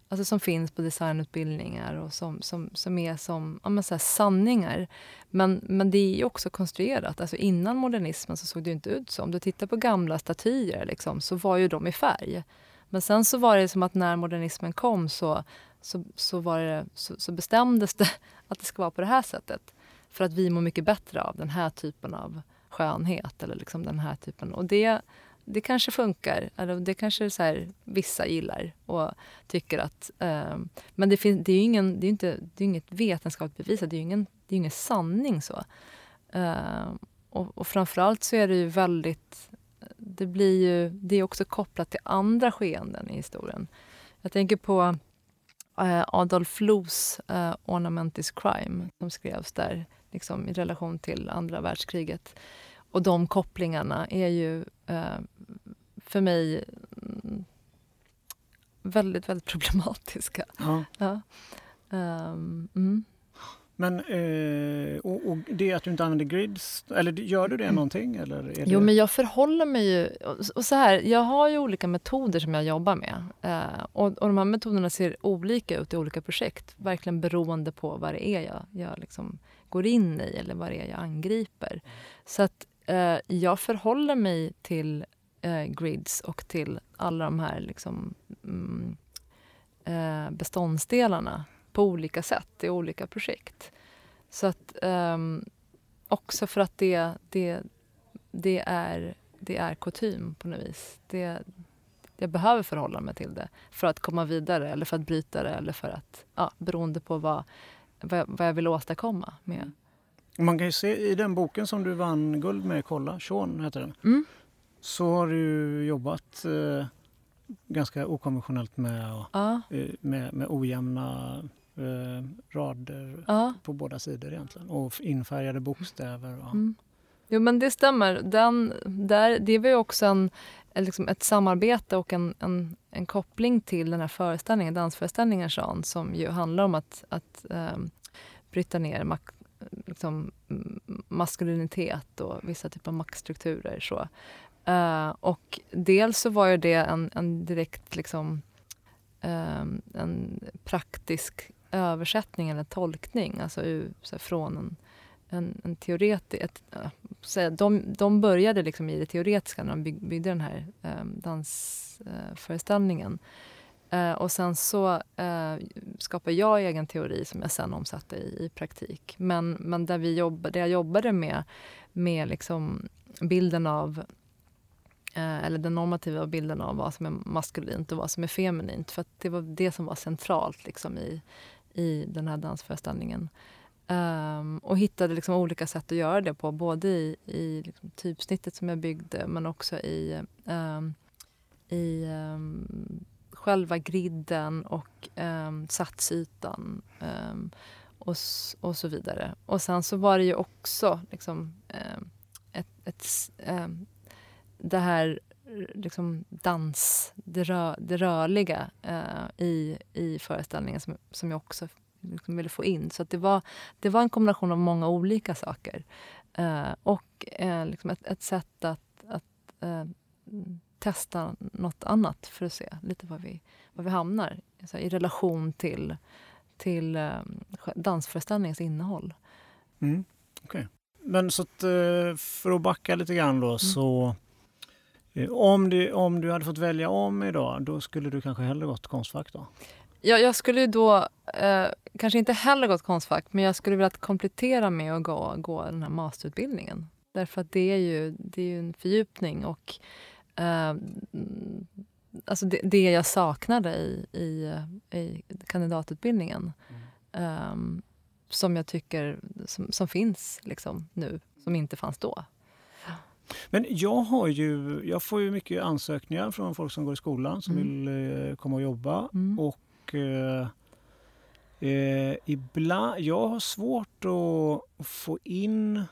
alltså som finns på designutbildningar och som, som, som är som ja, men så sanningar. Men, men det är också konstruerat. Alltså innan modernismen så såg det inte ut så. Om du tittar på gamla statyer liksom, så var ju de i färg. Men sen så var det som att när modernismen kom så, så, så, var det, så, så bestämdes det [laughs] att det ska vara på det här sättet. För att vi mår mycket bättre av den här typen av skönhet. Eller liksom den här typen. Och det, det kanske funkar. Eller det kanske så här, vissa gillar och tycker att... Eh, men det, finns, det är ju ingen, det är inte, det är inget vetenskapligt bevisat. Det är ju ingen, det är ingen sanning. så. Eh, och, och framförallt så är det ju väldigt... det blir ju, det är också kopplat till andra skeenden i historien. Jag tänker på Adolf Flohs eh, Ornamentis Crime som skrevs där liksom, i relation till andra världskriget. Och de kopplingarna är ju eh, för mig mm, väldigt, väldigt [laughs] problematiska. Ja. Ja. Um, mm. Men eh, och, och det att du inte använder grids, eller gör du det någonting? Eller är Jo, det... men jag förhåller mig ju... Och och så här, jag har ju olika metoder som jag jobbar med. Eh, och, och de här metoderna ser olika ut i olika projekt. Verkligen beroende på vad det är jag, jag liksom går in i eller vad det är jag angriper. Så att eh, jag förhåller mig till eh, grids och till alla de här liksom, mm, eh, beståndsdelarna på olika sätt i olika projekt. Så att ehm, också för att det, det, det, är, det är kutym på något vis. Det, jag behöver förhålla mig till det för att komma vidare eller för att bryta det eller för att, ja, beroende på vad, vad, jag, vad jag vill åstadkomma med. Man kan ju se i den boken som du vann guld med, kolla, Sean heter den. Mm. Så har du jobbat eh, ganska okonventionellt med, Ja, eh, med, med ojämna eh, rader ja. på båda sidor egentligen och infärgade bokstäver. Ja. Mm. Jo, men det stämmer. Den, där, det var ju också en, en liksom ett samarbete och en, en, en koppling till den här föreställningen, dansföreställningen Jean, som ju handlar om att, att um, bryta ner mak, liksom, maskulinitet och vissa typer av maktstrukturer. Så. Eh, och dels så var ju det en, en direkt liksom, ehm, en praktisk översättning eller tolkning, alltså ur, så här, från en, en, en teoretisk... De, de började liksom i det teoretiska när de bygg, byggde den här um, dansföreställningen. Eh, och sen så eh, skapade jag egen teori som jag sen omsatte i, i praktik. Men, men där, vi jobb, där jag jobbade med, med liksom bilden av eh, eller den normativa bilden av vad som är maskulint och vad som är feminint. För det var det som var centralt liksom, i, i den här dansföreställningen. Um, och hittade liksom olika sätt att göra det på, både i, i liksom typsnittet som jag byggde men också i, um, i um, själva griden och um, satsytan och, och så vidare. Och sen så var det ju också liksom, ett, ett, det här liksom dans, det, rör, det rörliga uh, i, i föreställningen som, som jag också liksom ville få in. Så det, var, det var en kombination av många olika saker. Uh, och uh, liksom ett, ett sätt att, att testa nåt annat för att se lite var vi, var vi hamnar alltså, i relation till, till dansföreställningens innehåll. Mm. Okay. Men så att, för att backa lite grann då mm. så om du, om du hade fått välja om idag, då skulle du kanske hellre gått Konstfack då? Ja, jag skulle då eh, kanske inte heller gått Konstfack, men jag skulle vilja komplettera med att gå, gå den här masterutbildningen. Därför att det är ju, det är ju en fördjupning och eh, alltså det, det jag saknade i, i, i kandidatutbildningen mm. um, som jag tycker som, som finns liksom nu, som inte fanns då. Men jag har ju, jag får ju mycket ansökningar från folk som går i skolan som mm. vill eh, komma och jobba. Mm. Och eh, eh, ibland, jag har svårt att, att få in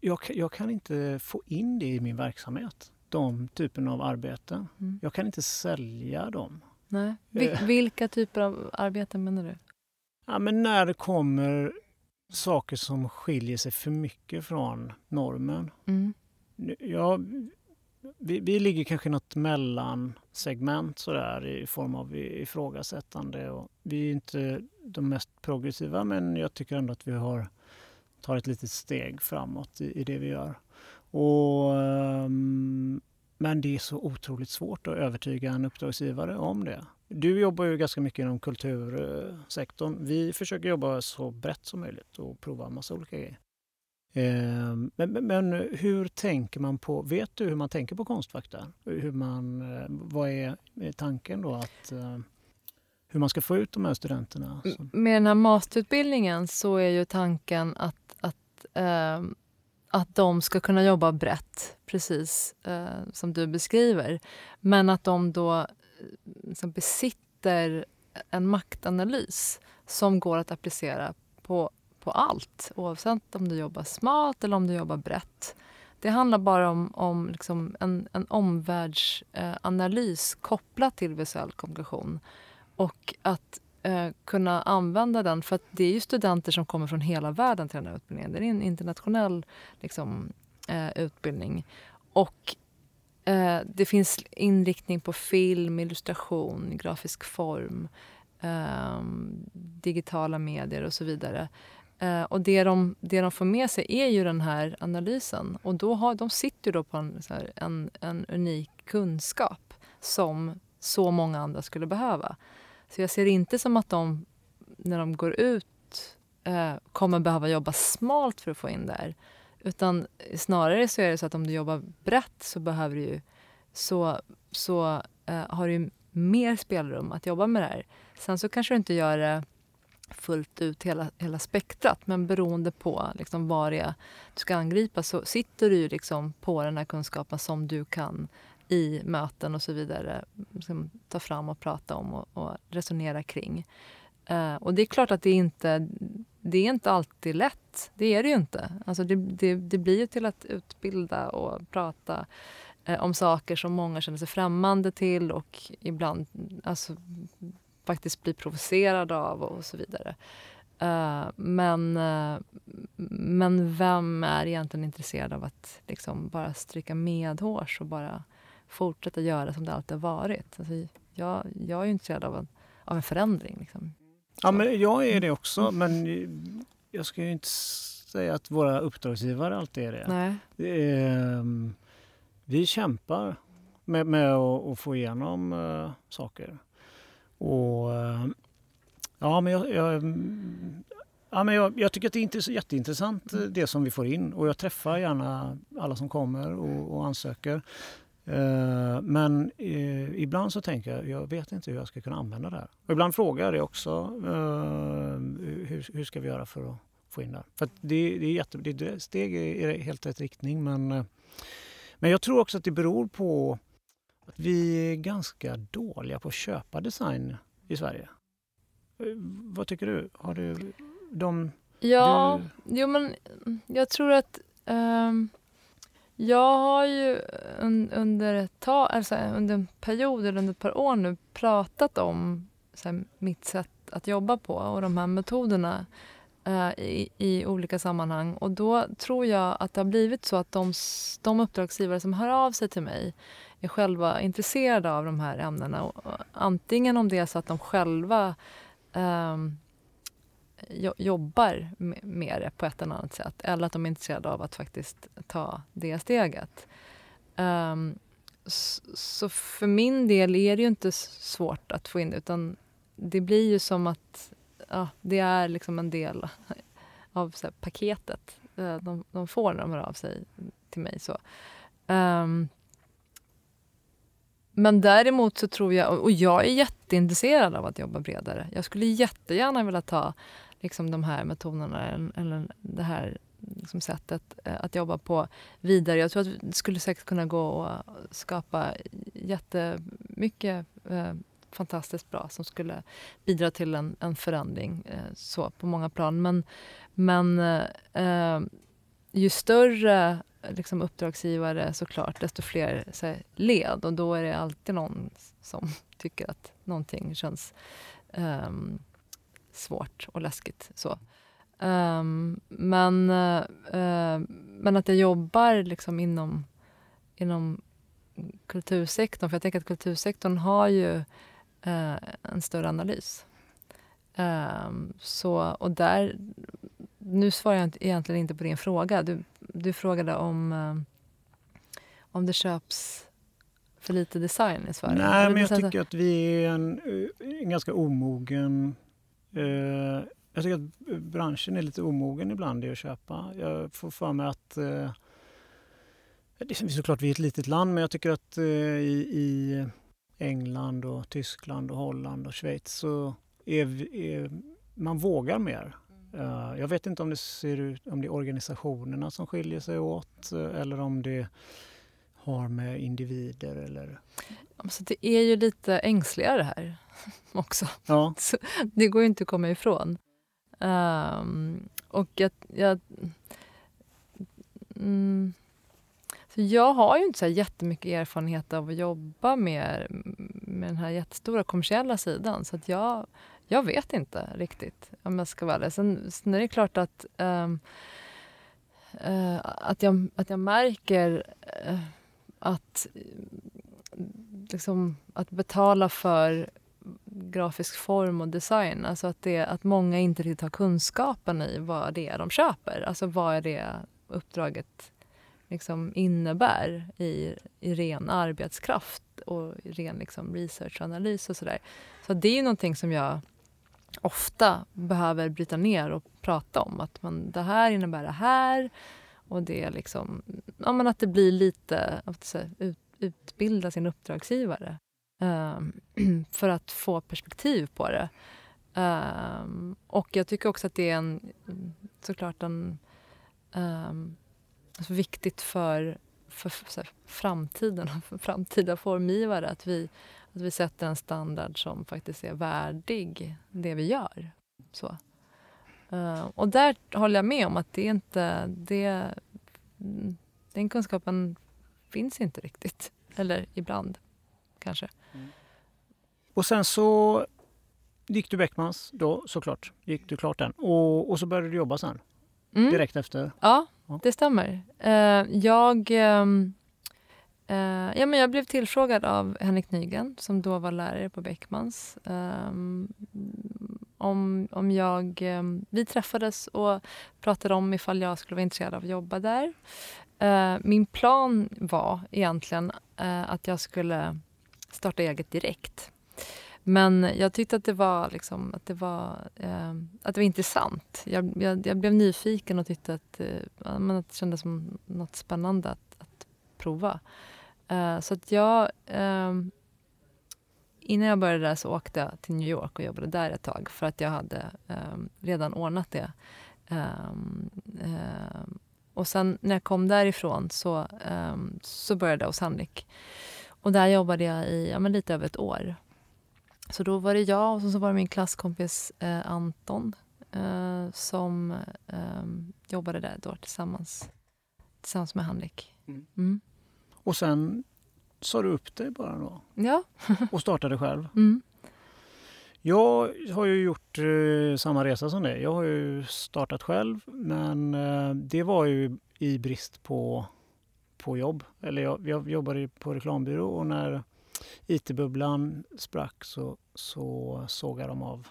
jag, jag, kan inte få in det i min verksamhet, de typen av arbeten. Mm. Jag kan inte sälja dem. Nej. Vil, vilka typer av arbeten menar du? Ja, men när det kommer saker som skiljer sig för mycket från normen. Mm. Ja, vi, vi ligger kanske i något mellansegment sådär i form av ifrågasättande. Och vi är inte de mest progressiva men jag tycker ändå att vi har tar ett litet steg framåt i, i det vi gör. Och, um, men det är så otroligt svårt att övertyga en uppdragsgivare om det. Du jobbar ju ganska mycket inom kultursektorn. Vi försöker jobba så brett som möjligt och prova en massa olika grejer. Ehm, men, men, hur tänker man på, vet du hur man tänker på Konstfack där? Hur man, eh, vad är tanken då att eh, hur man ska få ut de här studenterna? Med den här masterutbildningen så är ju tanken att, att, äh, att de ska kunna jobba brett, precis eh, som du beskriver. Men att de då liksom besitter en maktanalys som går att applicera på, på allt oavsett om du jobbar smart eller om du jobbar brett. Det handlar bara om, om liksom en, en omvärldsanalys eh, kopplat till visuell kommunikation. Och att eh, kunna använda den, för att det är ju studenter som kommer från hela världen till den här utbildningen. Det är en internationell liksom, eh, utbildning. Och eh, det finns inriktning på film, illustration, grafisk form, eh, digitala medier och så vidare. Eh, och det de, det de får med sig är ju den här analysen. Och då har, de sitter ju då på en, här, en, en unik kunskap som så många andra skulle behöva. Så jag ser inte som att de, när de går ut, eh, kommer behöva jobba smalt för att få in det här. Utan snarare så är det så att om du jobbar brett så behöver du ju, så, så eh, har du mer spelrum att jobba med det här. Sen så kanske du inte gör det fullt ut hela, hela spektrat. Men beroende på liksom vad det är du ska angripa så sitter du ju liksom på den här kunskapen som du kan i möten och så vidare liksom, ta fram och prata om och, och resonera kring. Eh, och det är klart att det inte det är inte alltid lätt. Det är det ju inte. Alltså det, det, det blir ju till att utbilda och prata eh, om saker som många känner sig främmande till och ibland alltså, faktiskt blir provocerade av och så vidare. Uh, men, uh, men vem är egentligen intresserad av att liksom bara stryka medhårs och bara fortsätta göra som det alltid har varit? Alltså, jag, jag är intresserad av en, av en förändring. Liksom. Ja, men jag är det också, men jag ska ju inte säga att våra uppdragsgivare alltid är det. Nej. det är, um, vi kämpar med, med att, få igenom uh, saker. Och, eh, ja, men jag, jag, ja, men jag, jag, tycker att det är jätteintressant eh, det som vi får in och jag träffar gärna alla som kommer och, och ansöker. Uh, men uh, ibland så tänker jag, jag vet inte hur jag ska kunna använda det här. Och ibland frågar jag det också. Uh, hur, hur, ska vi göra för att få in det? För det, det, är jätte, det är steg i helt rätt riktning men, men jag tror också att det beror på att vi är ganska dåliga på att köpa design i Sverige. Eh, vad tycker du? Har du de... Ja, du... jo men jag tror att um, jag har ju un, under ett tag, alltså under en period eller under ett par år nu pratat om här, mitt sätt att jobba på och de här metoderna uh, i, i, olika sammanhang. Och då tror jag att det har blivit så att de, de uppdragsgivare som hör av sig till mig är själva intresserade av de här ämnena. Och antingen om det är så att de själva ehm, jobbar med det på ett eller annat sätt eller att de är intresserade av att faktiskt ta det steget. Um, så för min del är det ju inte svårt att få in det utan det blir ju som att ja, det är liksom en del [laughs] av här, paketet eh, de, de får när de hör av sig till mig. Så. Um, men däremot så tror jag, och jag är jätteintresserad av att jobba bredare. Jag skulle jättegärna vilja ta liksom, de här metoderna eller det här liksom, sättet eh, att jobba på vidare. Jag tror att det skulle säkert kunna gå att skapa jättemycket eh, fantastiskt bra som skulle bidra till en, en förändring eh, så på många plan. Men, men eh, eh ju större liksom uppdragsgivare såklart, desto fler här, led. Och då är det alltid någon som tycker att någonting känns um, svårt och läskigt. Så. Um, men, uh, men att jag jobbar liksom inom, inom kultursektorn, för jag tänker att kultursektorn har ju uh, en större analys. Um, så, och där, nu svarar jag egentligen inte på din fråga. Du du frågade om, eh, om det köps för lite design i Sverige. Nej, men jag tycker att vi är en, en ganska omogen... Eh, jag tycker att branschen är lite omogen ibland i att köpa. Jag får för mig att... Eh, det är såklart vi är ett litet land, men jag tycker att eh, i, i England och Tyskland och Holland och Schweiz så är, är man vågar mer. Eh, jag vet inte om det ser ut, om det är organisationerna som skiljer sig åt eller om det har med individer eller... Alltså det är ju lite ängsligare här [laughs] också. Ja. Så det går ju inte att komma ifrån. Um, och jag... jag mm, så jag har ju inte så här jättemycket erfarenhet av att jobba med, med den här jättestora kommersiella sidan. Så att jag, jag vet inte riktigt om jag ska vara ärlig. Sen, sen är det klart att, um, uh, att, jag, att jag märker uh, att, liksom, att betala för grafisk form och design. Alltså att, det, att många inte riktigt har kunskapen i vad det är de köper. Alltså vad är det uppdraget liksom innebär i, i ren arbetskraft och ren liksom research och analys och sådär. Så det är ju någonting som jag ofta behöver bryta ner och prata om. Att man, det här innebär det här. Och det är liksom, ja, men att det blir lite, att ut, utbilda sin uppdragsgivare. Ehm, [clears throat] för att få perspektiv på det. Ehm, och jag tycker också att det är en, såklart en ehm, alltså viktigt för, för, för framtiden, för framtida formgivare att vi, att vi sätter en standard som faktiskt är värdig det vi gör. Så. Och där håller jag med om att det inte... Det, den kunskapen finns inte riktigt. Eller ibland, kanske. Och sen så gick du Beckmans då såklart. Gick du klart den. Och, och så började du jobba sen? Mm. Direkt efter? Ja, ja. det stämmer. Uh, jag... Um, Uh, ja, men jag blev tillfrågad av Henrik Nygren, som då var lärare på Beckmans. Um, om, om jag... Um, vi träffades och pratade om ifall jag skulle vara intresserad av att jobba där. Uh, min plan var egentligen att jag skulle starta eget direkt. Men jag tyckte att det var, liksom, att det var, eh, att det var intressant. Jag, jag, jag, blev nyfiken och tyckte att, eh, att det kändes som något spännande att, att prova. Eh, så att jag... Eh, innan jag började där så åkte jag till New York och jobbade där ett tag för att jag hade redan ordnat det. Och sen när jag kom därifrån så, så började jag hos Henrik. Och där jobbade jag i ja, men lite över ett år. Så då var det jag och så var det min klasskompis eh, Anton eh, som eh, jobbade där då tillsammans, tillsammans med Handik. Mm. Mm. Och sen sa du upp dig bara då? Ja. [laughs] och startade själv? Mm. Jag har ju gjort eh, samma resa som dig. Jag har ju startat själv men eh, det var ju i brist på, på jobb. Eller jag, jag jobbade på reklambyrå och när IT-bubblan sprack så, så sågade de av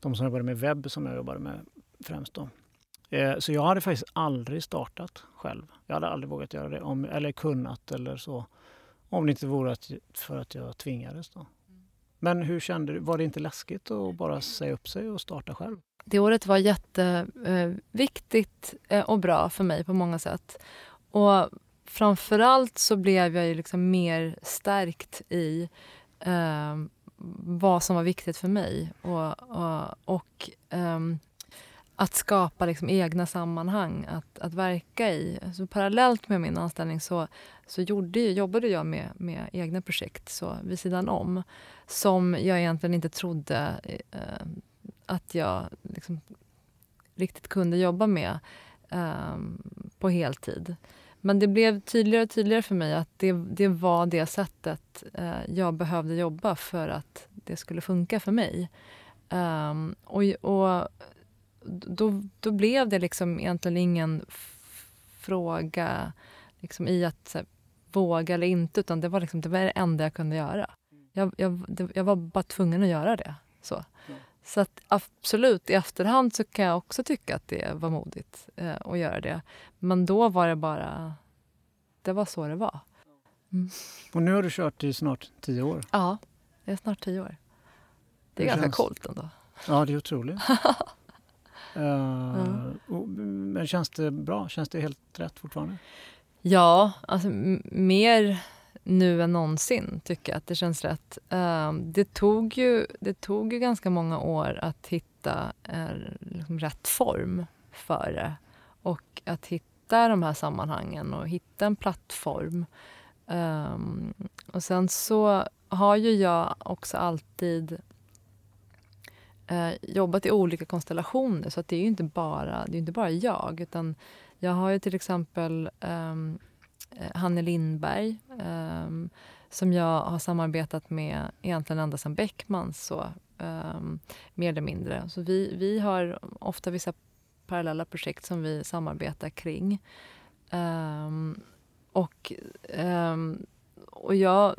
de som jobbade med webb som jag jobbade med främst. Då. Eh, så jag hade faktiskt aldrig startat själv. Jag hade aldrig vågat göra det, om, eller kunnat eller så. Om det inte vore att, för att jag tvingades. Då. Men hur kände du? Var det inte läskigt att bara säga upp sig och starta själv? Det året var jätteviktigt eh, eh, och bra för mig på många sätt. Och framförallt så blev jag ju liksom mer stärkt i eh, vad som var viktigt för mig. Och, och, och eh, att skapa liksom egna sammanhang att, att verka i. Så parallellt med min anställning så, så gjorde, jobbade jag med, med egna projekt så vid sidan om som jag egentligen inte trodde eh, att jag liksom riktigt kunde jobba med eh, på heltid. Men det blev tydligare och tydligare för mig att det, det var det sättet eh, jag behövde jobba för att det skulle funka för mig. Um, och, och då, då blev det liksom egentligen ingen fråga liksom, i att här, våga eller inte, utan det var, liksom, det var det enda jag kunde göra. Jag, jag, det, jag var bara tvungen att göra det. Så så att absolut, i efterhand så kan jag också tycka att det var modigt eh, att göra det. Men då var det bara... Det var så det var. Mm. Och nu har du kört i snart tio år? Ja, det är snart tio år. Det är det ganska känns... coolt ändå. Ja, det är otroligt. [laughs] Mm. Men känns det bra? Känns det helt rätt fortfarande? Ja, alltså mer nu än någonsin tycker jag att det känns rätt. Ehm, det, tog ju, det tog ju ganska många år att hitta eh, liksom rätt form för det. Och att hitta de här sammanhangen och hitta en plattform. Ehm, och sen så har ju jag också alltid eh, jobbat i olika konstellationer så att det är ju inte bara, det är inte bara jag utan jag har ju till exempel ehm, Hanne Lindberg um, som jag har samarbetat med egentligen ända sedan Beckmans, så, um, mer eller mindre. Så vi, vi har ofta vissa parallella projekt som vi samarbetar kring. Um, och, och jag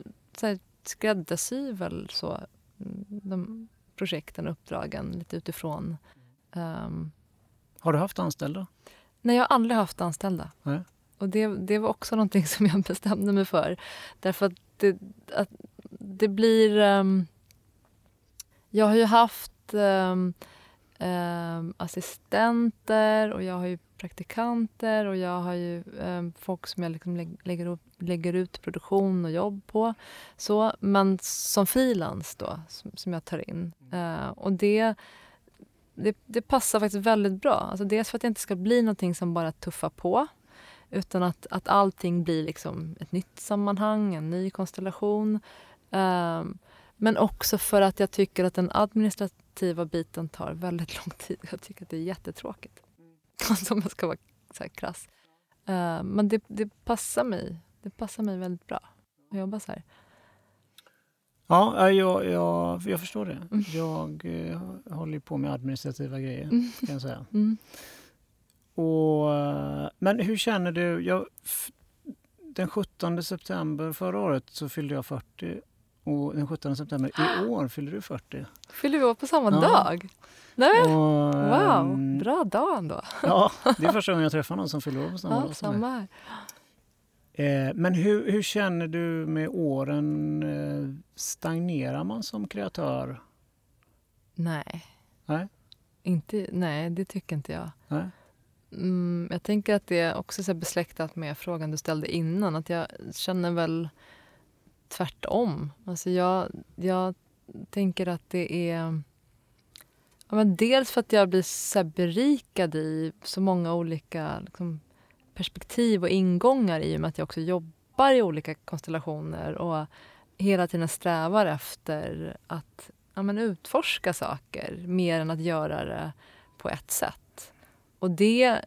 skräddarsyr väl så mm, de projekten och uppdragen lite utifrån. Har du haft anställda? Nej, jag har aldrig haft anställda. Nej. Och det, det var också [laughs] någonting som jag bestämde mig för. Därför att det, att det blir... Um, jag har ju haft um, um, assistenter och jag har ju praktikanter och jag har ju folk som jag liksom lägger, upp, lägger ut produktion och jobb på. Så, men som frilans då, som, som, jag tar in. Uh, och det, det, det, passar faktiskt väldigt bra. Alltså dels för att det inte ska bli någonting som bara tuffar på. Utan att, att allting blir liksom ett nytt sammanhang, en ny konstellation. Um, men också för att jag tycker att den administrativa biten tar väldigt lång tid. Jag tycker att det är jättetråkigt. [laughs] Alltså om jag ska vara så här krass. Uh, men det, det, passar mig. Det passar mig väldigt bra att jobba så här. Ja, jag, jag, jag förstår det. Mm. Jag eh, håller på med administrativa grejer, mm. kan jag säga. Mm. Och, men hur känner du? Jag, den 17 september förra året så fyllde jag 40 och den 17 september i [gasps] år fyller du 40. Fyller vi år på samma ja. dag? Nej, och, wow, um, bra dag ändå. [laughs] Ja, [laughs] det är första gången jag träffar någon som fyller år på samma ja, dag. Samma här. Eh, men hur, hur, känner du med åren? Eh, stagnerar man som kreatör? Nej. Nej, inte, nej det tycker inte jag. Nej. Mm, jag tänker att det är också är besläktat med frågan du ställde innan. Att jag känner väl tvärtom. Alltså jag, jag tänker att det är... Ja, men dels för att jag blir så berikad i så många olika liksom, perspektiv och ingångar i och med att jag också jobbar i olika konstellationer och hela tiden strävar efter att ja, men utforska saker mer än att göra det på ett sätt. Och det,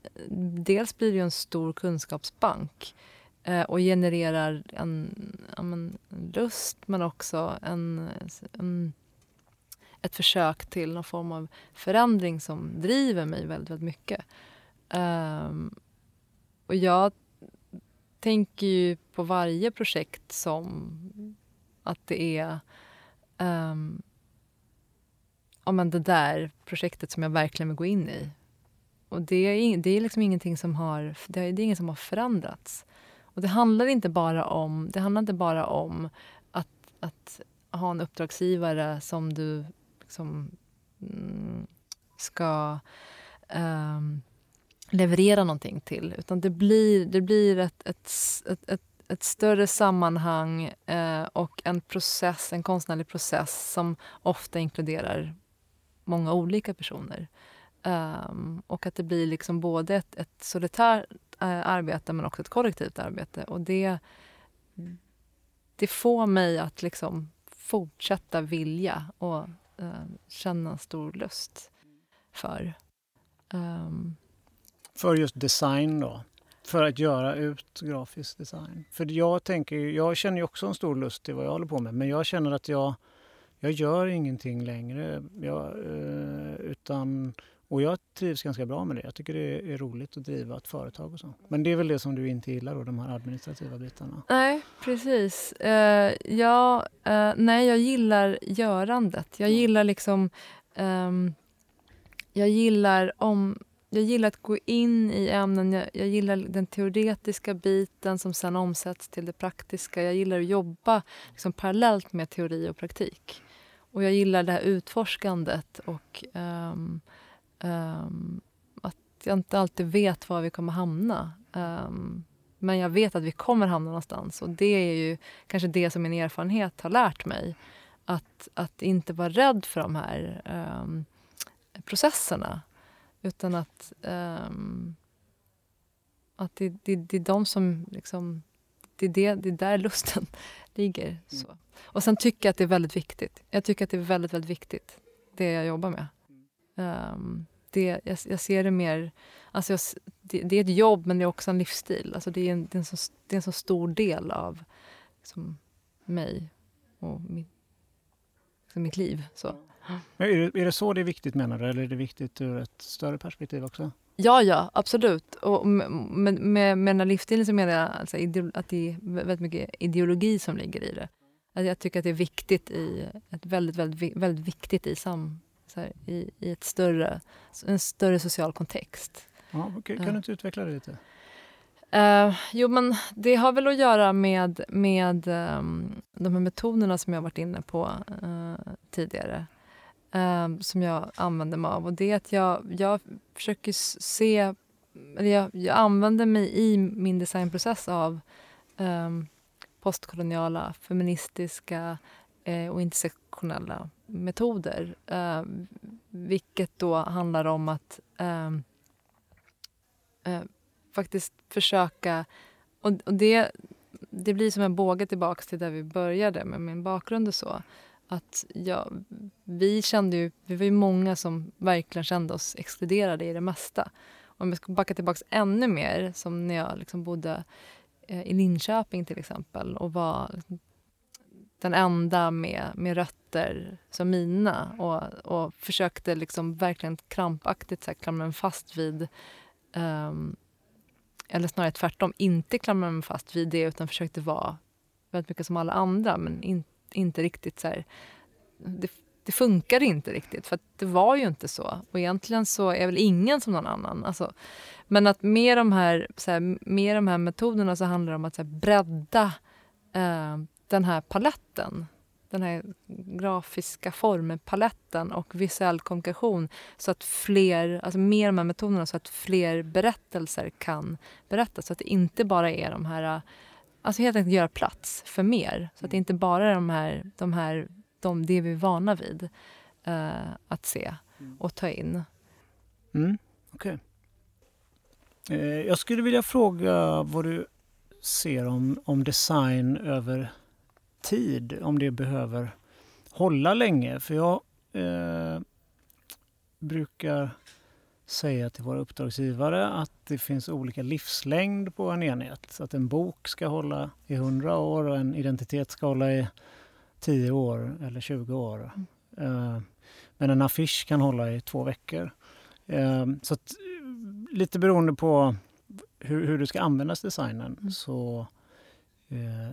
dels blir det en stor kunskapsbank eh, och genererar en, en, lust men också en, en, ett försök till någon form av förändring som driver mig väldigt, väldigt mycket. Um, och jag tänker ju på varje projekt som att det är um, ja, men det där projektet som jag verkligen vill gå in i. Och det är, det är liksom ingenting som har, det är, det är inget som har förändrats. Och det handlar inte bara om, det handlar inte bara om att, att ha en uppdragsgivare som du liksom, mm, ska um, leverera någonting till. Utan det blir, det blir ett, ett, ett, ett, ett större sammanhang eh, och en process, en konstnärlig process som ofta inkluderar många olika personer. Um, och att det blir liksom både ett, ett solitärt uh, arbete men också ett kollektivt arbete. Och det, det får mig att liksom fortsätta vilja och uh, känna stor lust för. Um, för just design då? För att göra ut grafisk design? För jag tänker, jag känner ju också en stor lust i vad jag håller på med men jag känner att jag, jag gör ingenting längre. Jag, uh, utan och jag trivs ganska bra med det. Jag tycker det är roligt att driva ett företag och så. Men det är väl det som du inte gillar då, de här administrativa bitarna? Nej, precis. Uh, ja, uh, nej, jag gillar görandet. Jag gillar liksom... Um, jag gillar om... Jag gillar att gå in i ämnen. Jag, jag, gillar den teoretiska biten som sen omsätts till det praktiska. Jag gillar att jobba liksom parallellt med teori och praktik. Och jag gillar det här utforskandet och um, Um, att jag inte alltid vet var vi kommer hamna. Um, men jag vet att vi kommer hamna någonstans. Och det är ju kanske det som min erfarenhet har lärt mig. Att, att inte vara rädd för de här um, processerna. Utan att, att det, det, det är de som liksom... Det är, det, det är där lusten [laughs] ligger. Mm. Så. Och sen tycker jag att det är väldigt viktigt. Jag tycker att det är väldigt, väldigt viktigt, det jag jobbar med. Um, det, jag, jag, ser det mer... Alltså jag, det, det, är ett jobb, men det är också en livsstil. Alltså det, är en, det, är en så, det är en så stor del av liksom, mig och mitt, liksom mitt liv. Så. Men är, det, är det så det är viktigt, menar du? Eller är det viktigt ur ett större perspektiv också? Ja, ja, absolut. Och med, med, med, den här livsstilen så menar jag alltså att det är väldigt mycket ideologi som ligger i det. Att jag tycker att det är viktigt i ett väldigt, väldigt, väldigt viktigt i, sam, här, i, i ett större, en större social kontext. Ja, okay. Kan du inte utveckla det lite? Uh, jo, men det har väl att göra med, med um, de här metoderna som jag varit inne på uh, tidigare. Um, som jag använder mig av. Och det är att jag, jag försöker se... Eller jag, jag använder mig i min designprocess av um, postkoloniala, feministiska Eh, och intersektionella metoder. Eh, vilket då handlar om att ehm, eh, faktiskt försöka... Och, och, det, det blir som en båge tillbaka till där vi började med min bakgrund och så. Att ja, vi kände ju, vi var ju många som verkligen kände oss exkluderade i det mesta. Om jag ska backa tillbaka ännu mer, som när jag liksom bodde i Linköping till exempel och var den enda med, med rötter som mina och, och försökte liksom verkligen krampaktigt så här, klamra mig fast vid um, eller snarare tvärtom, inte klamra mig fast vid det utan försökte vara väldigt mycket som alla andra men in, inte riktigt så här, det, det funkade inte riktigt för det var ju inte så. Och egentligen så är väl ingen som någon annan. Alltså, men att med de här, så här, med de här metoderna så handlar det om att så här, bredda eh, den här paletten. Den här grafiska formpaletten och visuell kommunikation så att fler, alltså med de här metoderna så att fler berättelser kan berättas. Så att det inte bara är de här Alltså helt enkelt göra plats för mer. Så att det inte bara är de här, de här de, det vi är vana vid uh, att se och ta in. Mm, okay. eh, jag skulle vilja fråga vad du ser om, om design över tid, om det behöver hålla länge. För jag eh, brukar säga till våra uppdragsgivare att det finns olika livslängd på en enhet. Så att en bok ska hålla i 100 år och en identitet ska hålla i 10 år eller 20 år. Mm. Men en affisch kan hålla i två veckor. Eh, så att, lite beroende på hur, hur du ska använda designen mm. så, eh,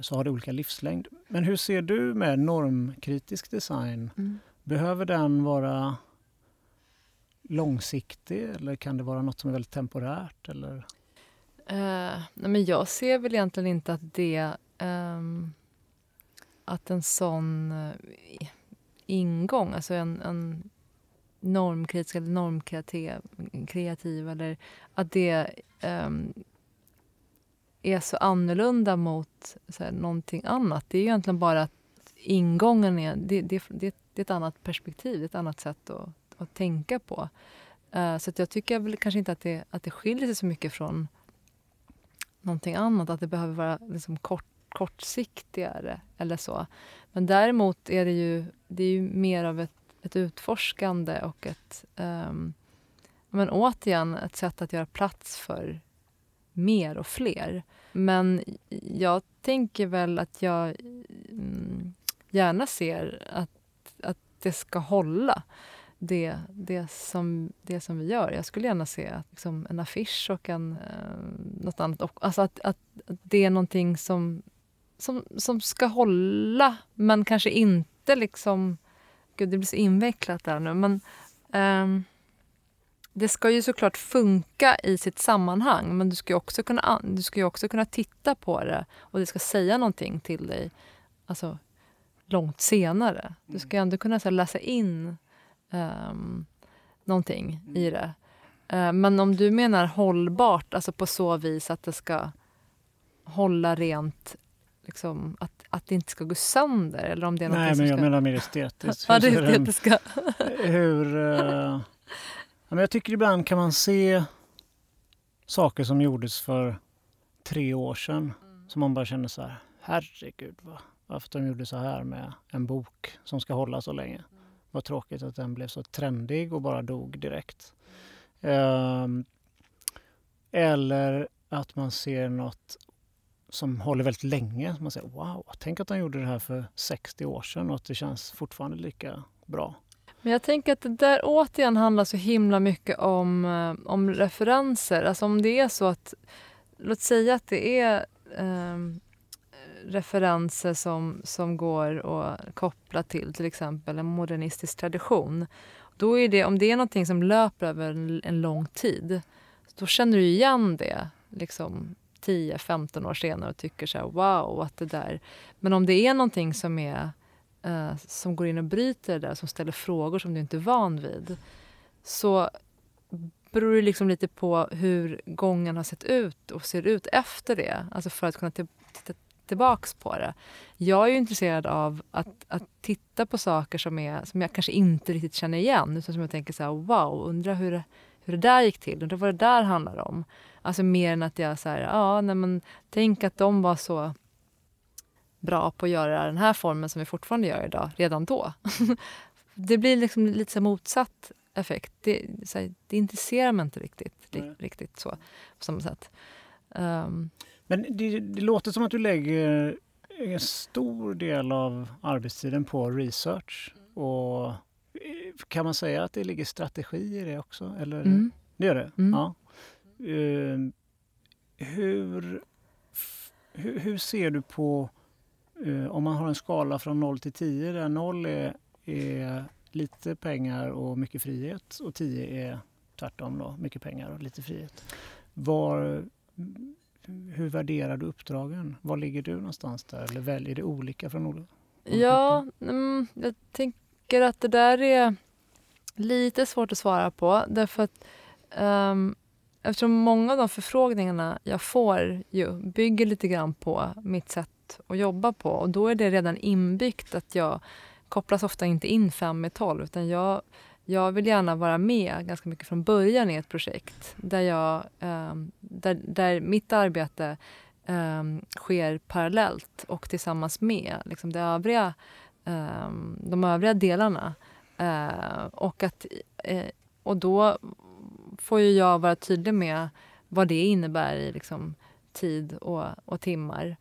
så har det olika livslängd. Men hur ser du med normkritisk design? Mm. Behöver den vara långsiktig eller kan det vara något som är väldigt temporärt? Eller? Uh, nej men jag ser väl egentligen inte att det um, att en sån uh, ingång, alltså en, en normkritisk eller normkreativ kreativ, eller att det um, är så annorlunda mot så här, någonting annat. Det är egentligen bara att ingången är, det, det, det, det är ett annat perspektiv, ett annat sätt att att tänka på. Uh, så jag tycker väl kanske inte att det, att det skiljer sig så mycket från någonting annat, att det behöver vara liksom kort, kortsiktigare eller så. Men däremot är det ju, det är ju mer av ett, ett utforskande och ett um, men återigen ett sätt att göra plats för mer och fler. Men jag tänker väl att jag mm, gärna ser att, att det ska hålla det, det, som, det som vi gör. Jag skulle gärna se att, liksom, en affisch och en, eh, något annat. Alltså att, att, att det är någonting som, som, som ska hålla, men kanske inte liksom... Gud, det blir så invecklat där nu. Men, eh, det ska ju såklart funka i sitt sammanhang men du ska också kunna, du ska också kunna titta på det och det ska säga någonting till dig alltså, långt senare. Du ska ändå kunna här, läsa in um, någonting mm. i det. Uh, men om du menar hållbart, alltså på så vis att det ska hålla rent liksom, att, att det inte ska gå sönder? Eller om det är Nej, men jag ska... menar mer estetiskt. [laughs] estetiska. hur, uh, men jag tycker ibland kan man se saker som gjordes för tre år sedan som man bara känner så här, herregud va? varför de gjorde så här med en bok som ska hålla så länge. Vad tråkigt att den blev så trendig och bara dog direkt. Um, eller att man ser något som håller väldigt länge. Man säger wow, tänk att de gjorde det här för 60 år sedan och att det känns fortfarande lika bra. Men jag tänker att det där återigen handlar så himla mycket om, eh, om referenser. Alltså om det är så att, låt säga att det är eh, referenser som, som går att koppla till till exempel en modernistisk tradition. Då är det, om det är någonting som löper över en, en lång tid, då känner du igen det liksom 10-15 år senare och tycker så här, wow, att det där... Men om det är någonting som, är, eh, som går in och bryter det där, som ställer frågor som du inte är van vid, så beror det liksom lite på hur gången har sett ut och ser ut efter det. Alltså för att kunna titta tillbaks på det. Jag är intresserad av att, att titta på saker som, är, som jag kanske inte riktigt känner igen. Utan som jag tänker så här, wow, undrar hur det, hur det där gick till. Undrar vad det där handlar om. Alltså mer än att jag så här, ja, nej men tänk att de var så bra på att göra den här formen som vi fortfarande gör idag, redan då. [laughs] det blir liksom lite så motsatt effekt. Det, så här, det intresserar mig inte riktigt, li, riktigt så, på samma sätt. Um, men det, det, låter som att du lägger en stor del av arbetstiden på research. Och kan man säga att det ligger strategi i det också? Eller? Mm. Det gör det? Mm. Ja. Uh, hur, hur, hur, ser du på, Eh, om man har en skala från 0 till 10 där 0 är, är lite pengar och mycket frihet och 10 är tvärtom då, mycket pengar och lite frihet. Var, hur värderar du uppdragen? Var ligger du någonstans där? Eller väljer det olika från olika? Ja, mm, jag tänker att det där är lite svårt att svara på. Därför att um, eftersom många av de förfrågningarna jag får ju bygger lite grann på mitt sätt att jobba på. Och då är det redan inbyggt att jag kopplas ofta inte in fem i tolv utan jag jag vill gärna vara med ganska mycket från början i ett projekt där, jag, ehm, där, där mitt arbete ehm, sker parallellt och tillsammans med liksom, det övriga, ehm, de övriga delarna. Eh, och, att, eh, och då får ju jag vara tydlig med vad det innebär i liksom, tid och, och timmar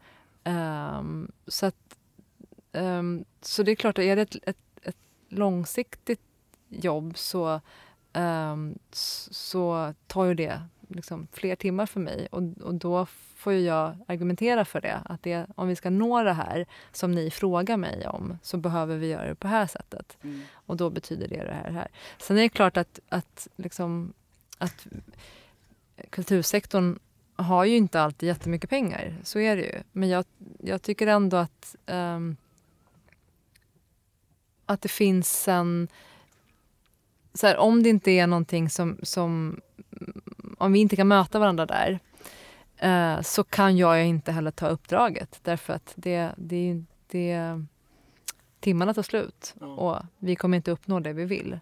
så, att, så det är klart, är det ett, ett, ett långsiktigt jobb så, um, så tar ju det liksom fler timmar för mig. Och, och då får jag argumentera för det. Att det, om vi ska nå det här som ni frågar mig om så behöver vi göra det på det här sättet. Mm. Och då betyder det det här. Det här. Sen är det klart att, att, liksom, att kultursektorn har ju inte alltid jättemycket pengar. Så är det ju. Men jag, jag tycker ändå att, um, att det finns en så här, om det inte är någonting som, som... Om vi inte kan möta varandra där eh, så kan jag inte heller ta uppdraget. Därför att det, det, det, timmarna tar slut och vi kommer inte uppnå det vi vill.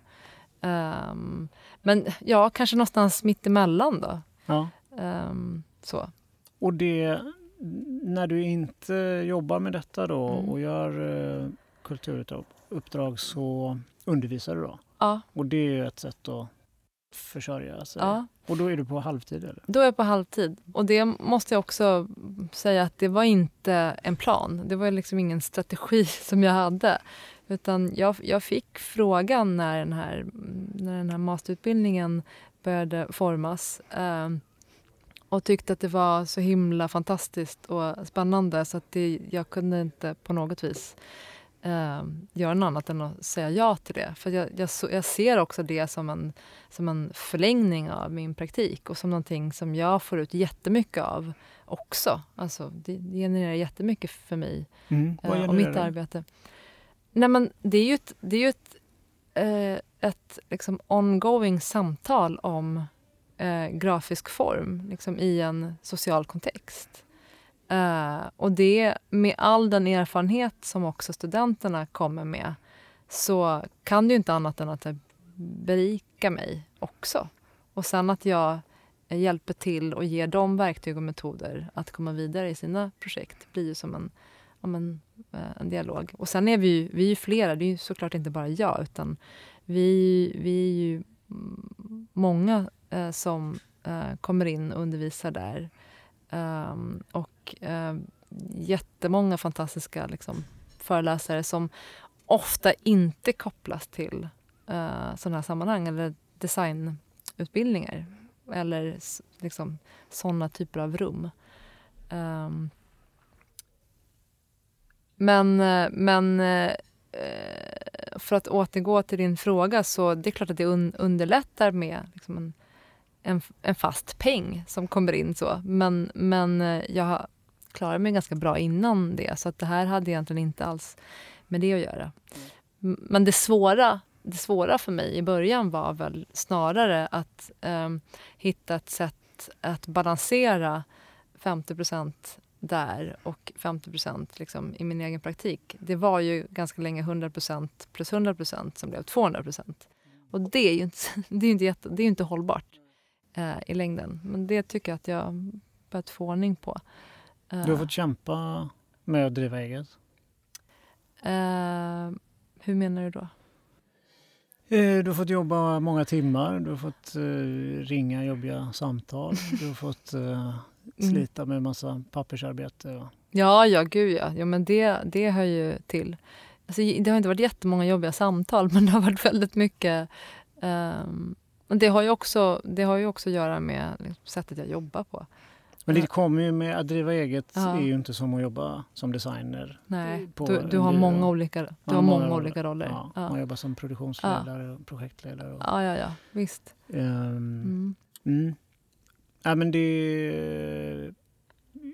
Um, men ja, kanske någonstans mitt emellan då. Ja. Um, så. Och det, när du inte jobbar med detta då mm. och gör uh, kulturuppdrag så undervisar du då? Ja. Och det är ju ett sätt att försörja sig. Ja. Och då är du på halvtid? Eller? Då är jag på halvtid. Och det måste jag också säga att det var inte en plan. Det var liksom ingen strategi [laughs] som jag hade. Utan jag, jag fick frågan när den här, när den här masterutbildningen började formas. Eh, och tyckte att det var så himla fantastiskt och spännande så att det, jag kunde inte på något vis eh, göra något annat än att säga ja till det. För jag, jag, jag, ser också det som en, som en förlängning av min praktik och som någonting som jag får ut jättemycket av också. Alltså, det, genererar jättemycket för mig mm. eh, och mitt arbete. Nej, men det är ju ett, det är ju ett, eh, ett liksom ongoing samtal om eh, grafisk form liksom i en social kontext. Eh, och det, med all den erfarenhet som också studenterna kommer med så kan det ju inte annat än att berika mig också. Och sen att jag hjälper till och ger dem verktyg och metoder att komma vidare i sina projekt blir ju som en, om en, eh, en dialog. Och sen är vi ju, vi är flera, det är ju såklart inte bara jag utan vi, vi är ju många eh, som eh, kommer in och undervisar där. Um, och eh, jättemånga fantastiska liksom, föreläsare som ofta inte kopplas till eh, sådana här sammanhang eller designutbildningar eller liksom, sådana typer av rum. Um, men eh, men eh, för att återgå till din fråga så det är klart att det un underlättar med liksom en, en, en, fast peng som kommer in. så. Men, men eh, jag klarade mig ganska bra innan det så att det här hade egentligen inte alls med det att göra. Men det svåra, det svåra för mig i början var väl snarare att eh, hitta ett sätt att balansera 50% där och 50% liksom i min egen praktik. Det var ju ganska länge 100% plus 100% som blev 200 Och det är ju inte, [laughs] det är inte, jätte, det är inte hållbart eh, i längden. Men det tycker jag att jag börjat få ordning på. Du har fått kämpa med att driva eget? Uh, hur menar du då? Eh, du har fått jobba många timmar, du har fått uh, ringa jobbiga samtal, [laughs] du har fått uh, slita med massa pappersarbete. Och... Ja, ja, gud ja. ja men det, det hör ju till. Alltså, det har inte varit jättemånga jobbiga samtal, [laughs] men det har varit väldigt mycket um, det har, ju också, det har ju också att göra med liksom, sättet jag jobbar på. Men det kommer ju med att driva eget ja. är ju inte som att jobba som designer. Nej, du, du har många olika, du ja, har många, många olika roller. Ja, ja. Man jobbar som produktionsledare och projektledare. Och, ja, ja, ja, visst. Um, mm. Mm. Ja, men det,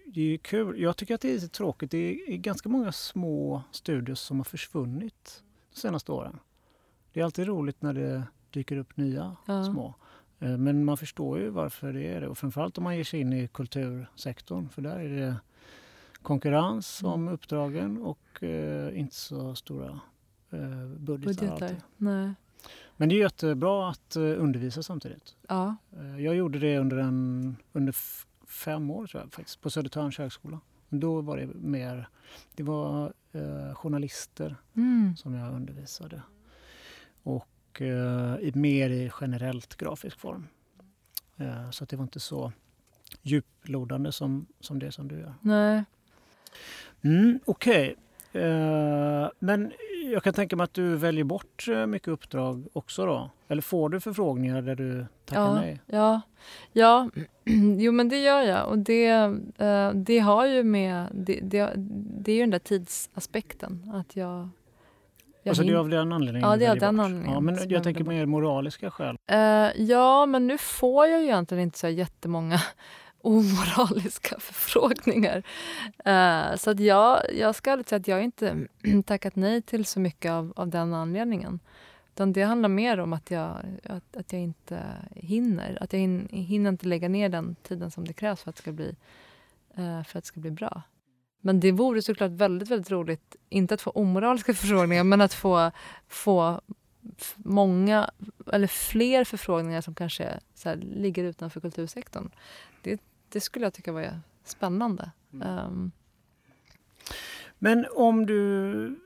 det är kul. Jag tycker att det är lite tråkigt. Det är ganska många små studios som har försvunnit de senaste åren. Det är alltid roligt när det dyker upp nya små. Eh, men man förstår ju varför det är det. Och framförallt om man ger sig in i kultursektorn för där är det konkurrens mm. om uppdragen och eh, inte så stora eh, budgetar. budgetar. Nej. Men det är jättebra att eh, undervisa samtidigt. Ja. Eh, jag gjorde det under, en, under fem år tror jag, faktiskt, på Södertörns högskola. Då var det mer det var eh, journalister mm. som jag undervisade. Och och eh, mer i generellt grafisk form. Eh, så det var inte så djuplodande som, som det som du gör. Nej. Mm, Okej. Okay. Eh, men jag kan tänka mig att du väljer bort eh, mycket uppdrag också då? Eller får du förfrågningar där du tackar ja, nej? Ja, ja. [clears throat] jo men det gör jag. Och det, eh, det har ju med... Det, det, det är ju den där tidsaspekten. Att jag alltså det är av den anledningen? Ja, det är av den anledningen. Ja, men jag tänker mer moraliska skäl. Uh, ja, men nu får jag ju egentligen inte så jättemånga [laughs] omoraliska [laughs] förfrågningar. Uh, så att jag, jag ska ärligt säga att jag inte [clears throat] tackat nej till så mycket av, av den anledningen. Utan det handlar mer om att jag, att, att jag inte hinner. Att jag hin, hinner inte lägga ner den tiden som det krävs för att det ska bli, uh, för att det ska bli bra. Men det vore såklart väldigt, väldigt roligt, inte att få omoraliska [laughs] förfrågningar, men att få, få många, eller fler förfrågningar som kanske så här, ligger utanför kultursektorn. Det, det skulle jag tycka var spännande. Mm. Um. Men om du,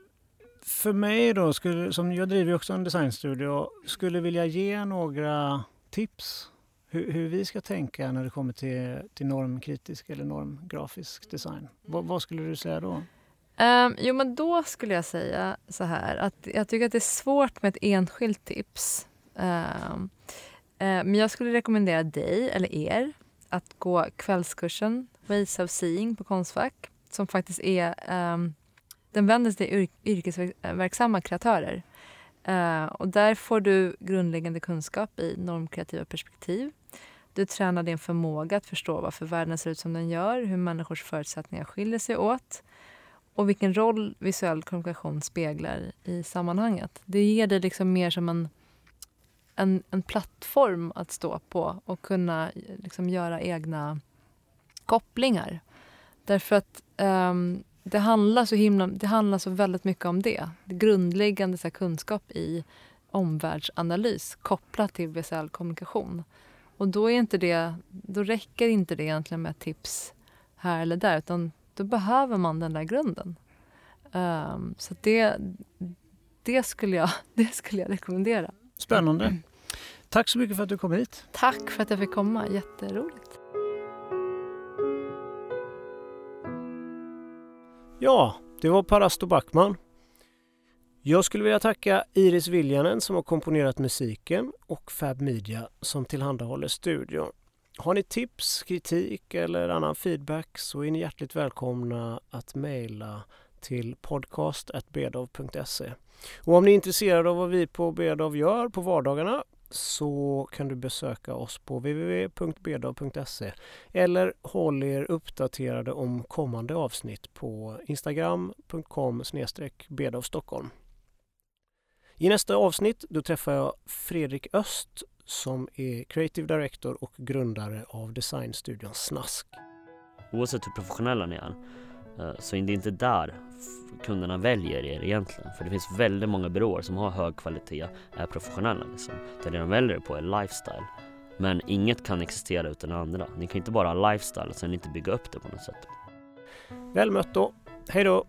för mig då, skulle, som jag driver också en designstudio, skulle vilja ge några tips hur, hur, vi ska tänka när det kommer till, till normkritisk eller normgrafisk design. Vad, vad skulle du säga då? Um, jo, men då skulle jag säga så här att jag tycker att det är svårt med ett enskilt tips. Um, men jag skulle rekommendera dig, eller er, att gå kvällskursen Ways of Seeing på Konstfack som faktiskt är um, den vänder sig till yrkesverksamma kreatörer. Uh, och där får du grundläggande kunskap i normkreativa perspektiv. Du tränar din förmåga att förstå varför världen ser ut som den gör, hur människors förutsättningar skiljer sig åt och vilken roll visuell kommunikation speglar i sammanhanget. Det ger dig liksom mer som en, en, en plattform att stå på och kunna liksom göra egna kopplingar. Därför att um, det handlar så himla, det handlar så väldigt mycket om det. det grundläggande så här, kunskap i omvärldsanalys kopplat till visuell kommunikation. Och då, är inte det, då räcker inte det egentligen med tips här eller där utan då behöver man den där grunden. Um, så det, det, skulle jag, [laughs] det skulle jag rekommendera. Spännande. Tack så mycket för att du kom hit. Tack för att jag fick komma. Jätteroligt. Ja, det var Parasto Backman. Jag skulle vilja tacka Iris Viljanen som har komponerat musiken och Fab Media som tillhandahåller studion. Har ni tips, kritik eller annan feedback så är ni hjärtligt välkomna att mejla till podcast.bedov.se. Och om ni är intresserade av vad vi på Bedov gör på vardagarna så kan du besöka oss på www.bedov.se eller håll er uppdaterade om kommande avsnitt på instagram.com bedovstockholm. I nästa avsnitt då träffar jag Fredrik Öst som är Creative Director och grundare av designstudion Snask. Oavsett hur professionella ni är eh, så är det inte där kunderna väljer er egentligen. För det finns väldigt många byråer som har hög kvalitet, är professionella liksom. Det de väljer på är lifestyle. Men inget kan existera utan det andra. Ni kan inte bara ha lifestyle och sen inte bygga upp det på något sätt. Väl mött då. Hej då!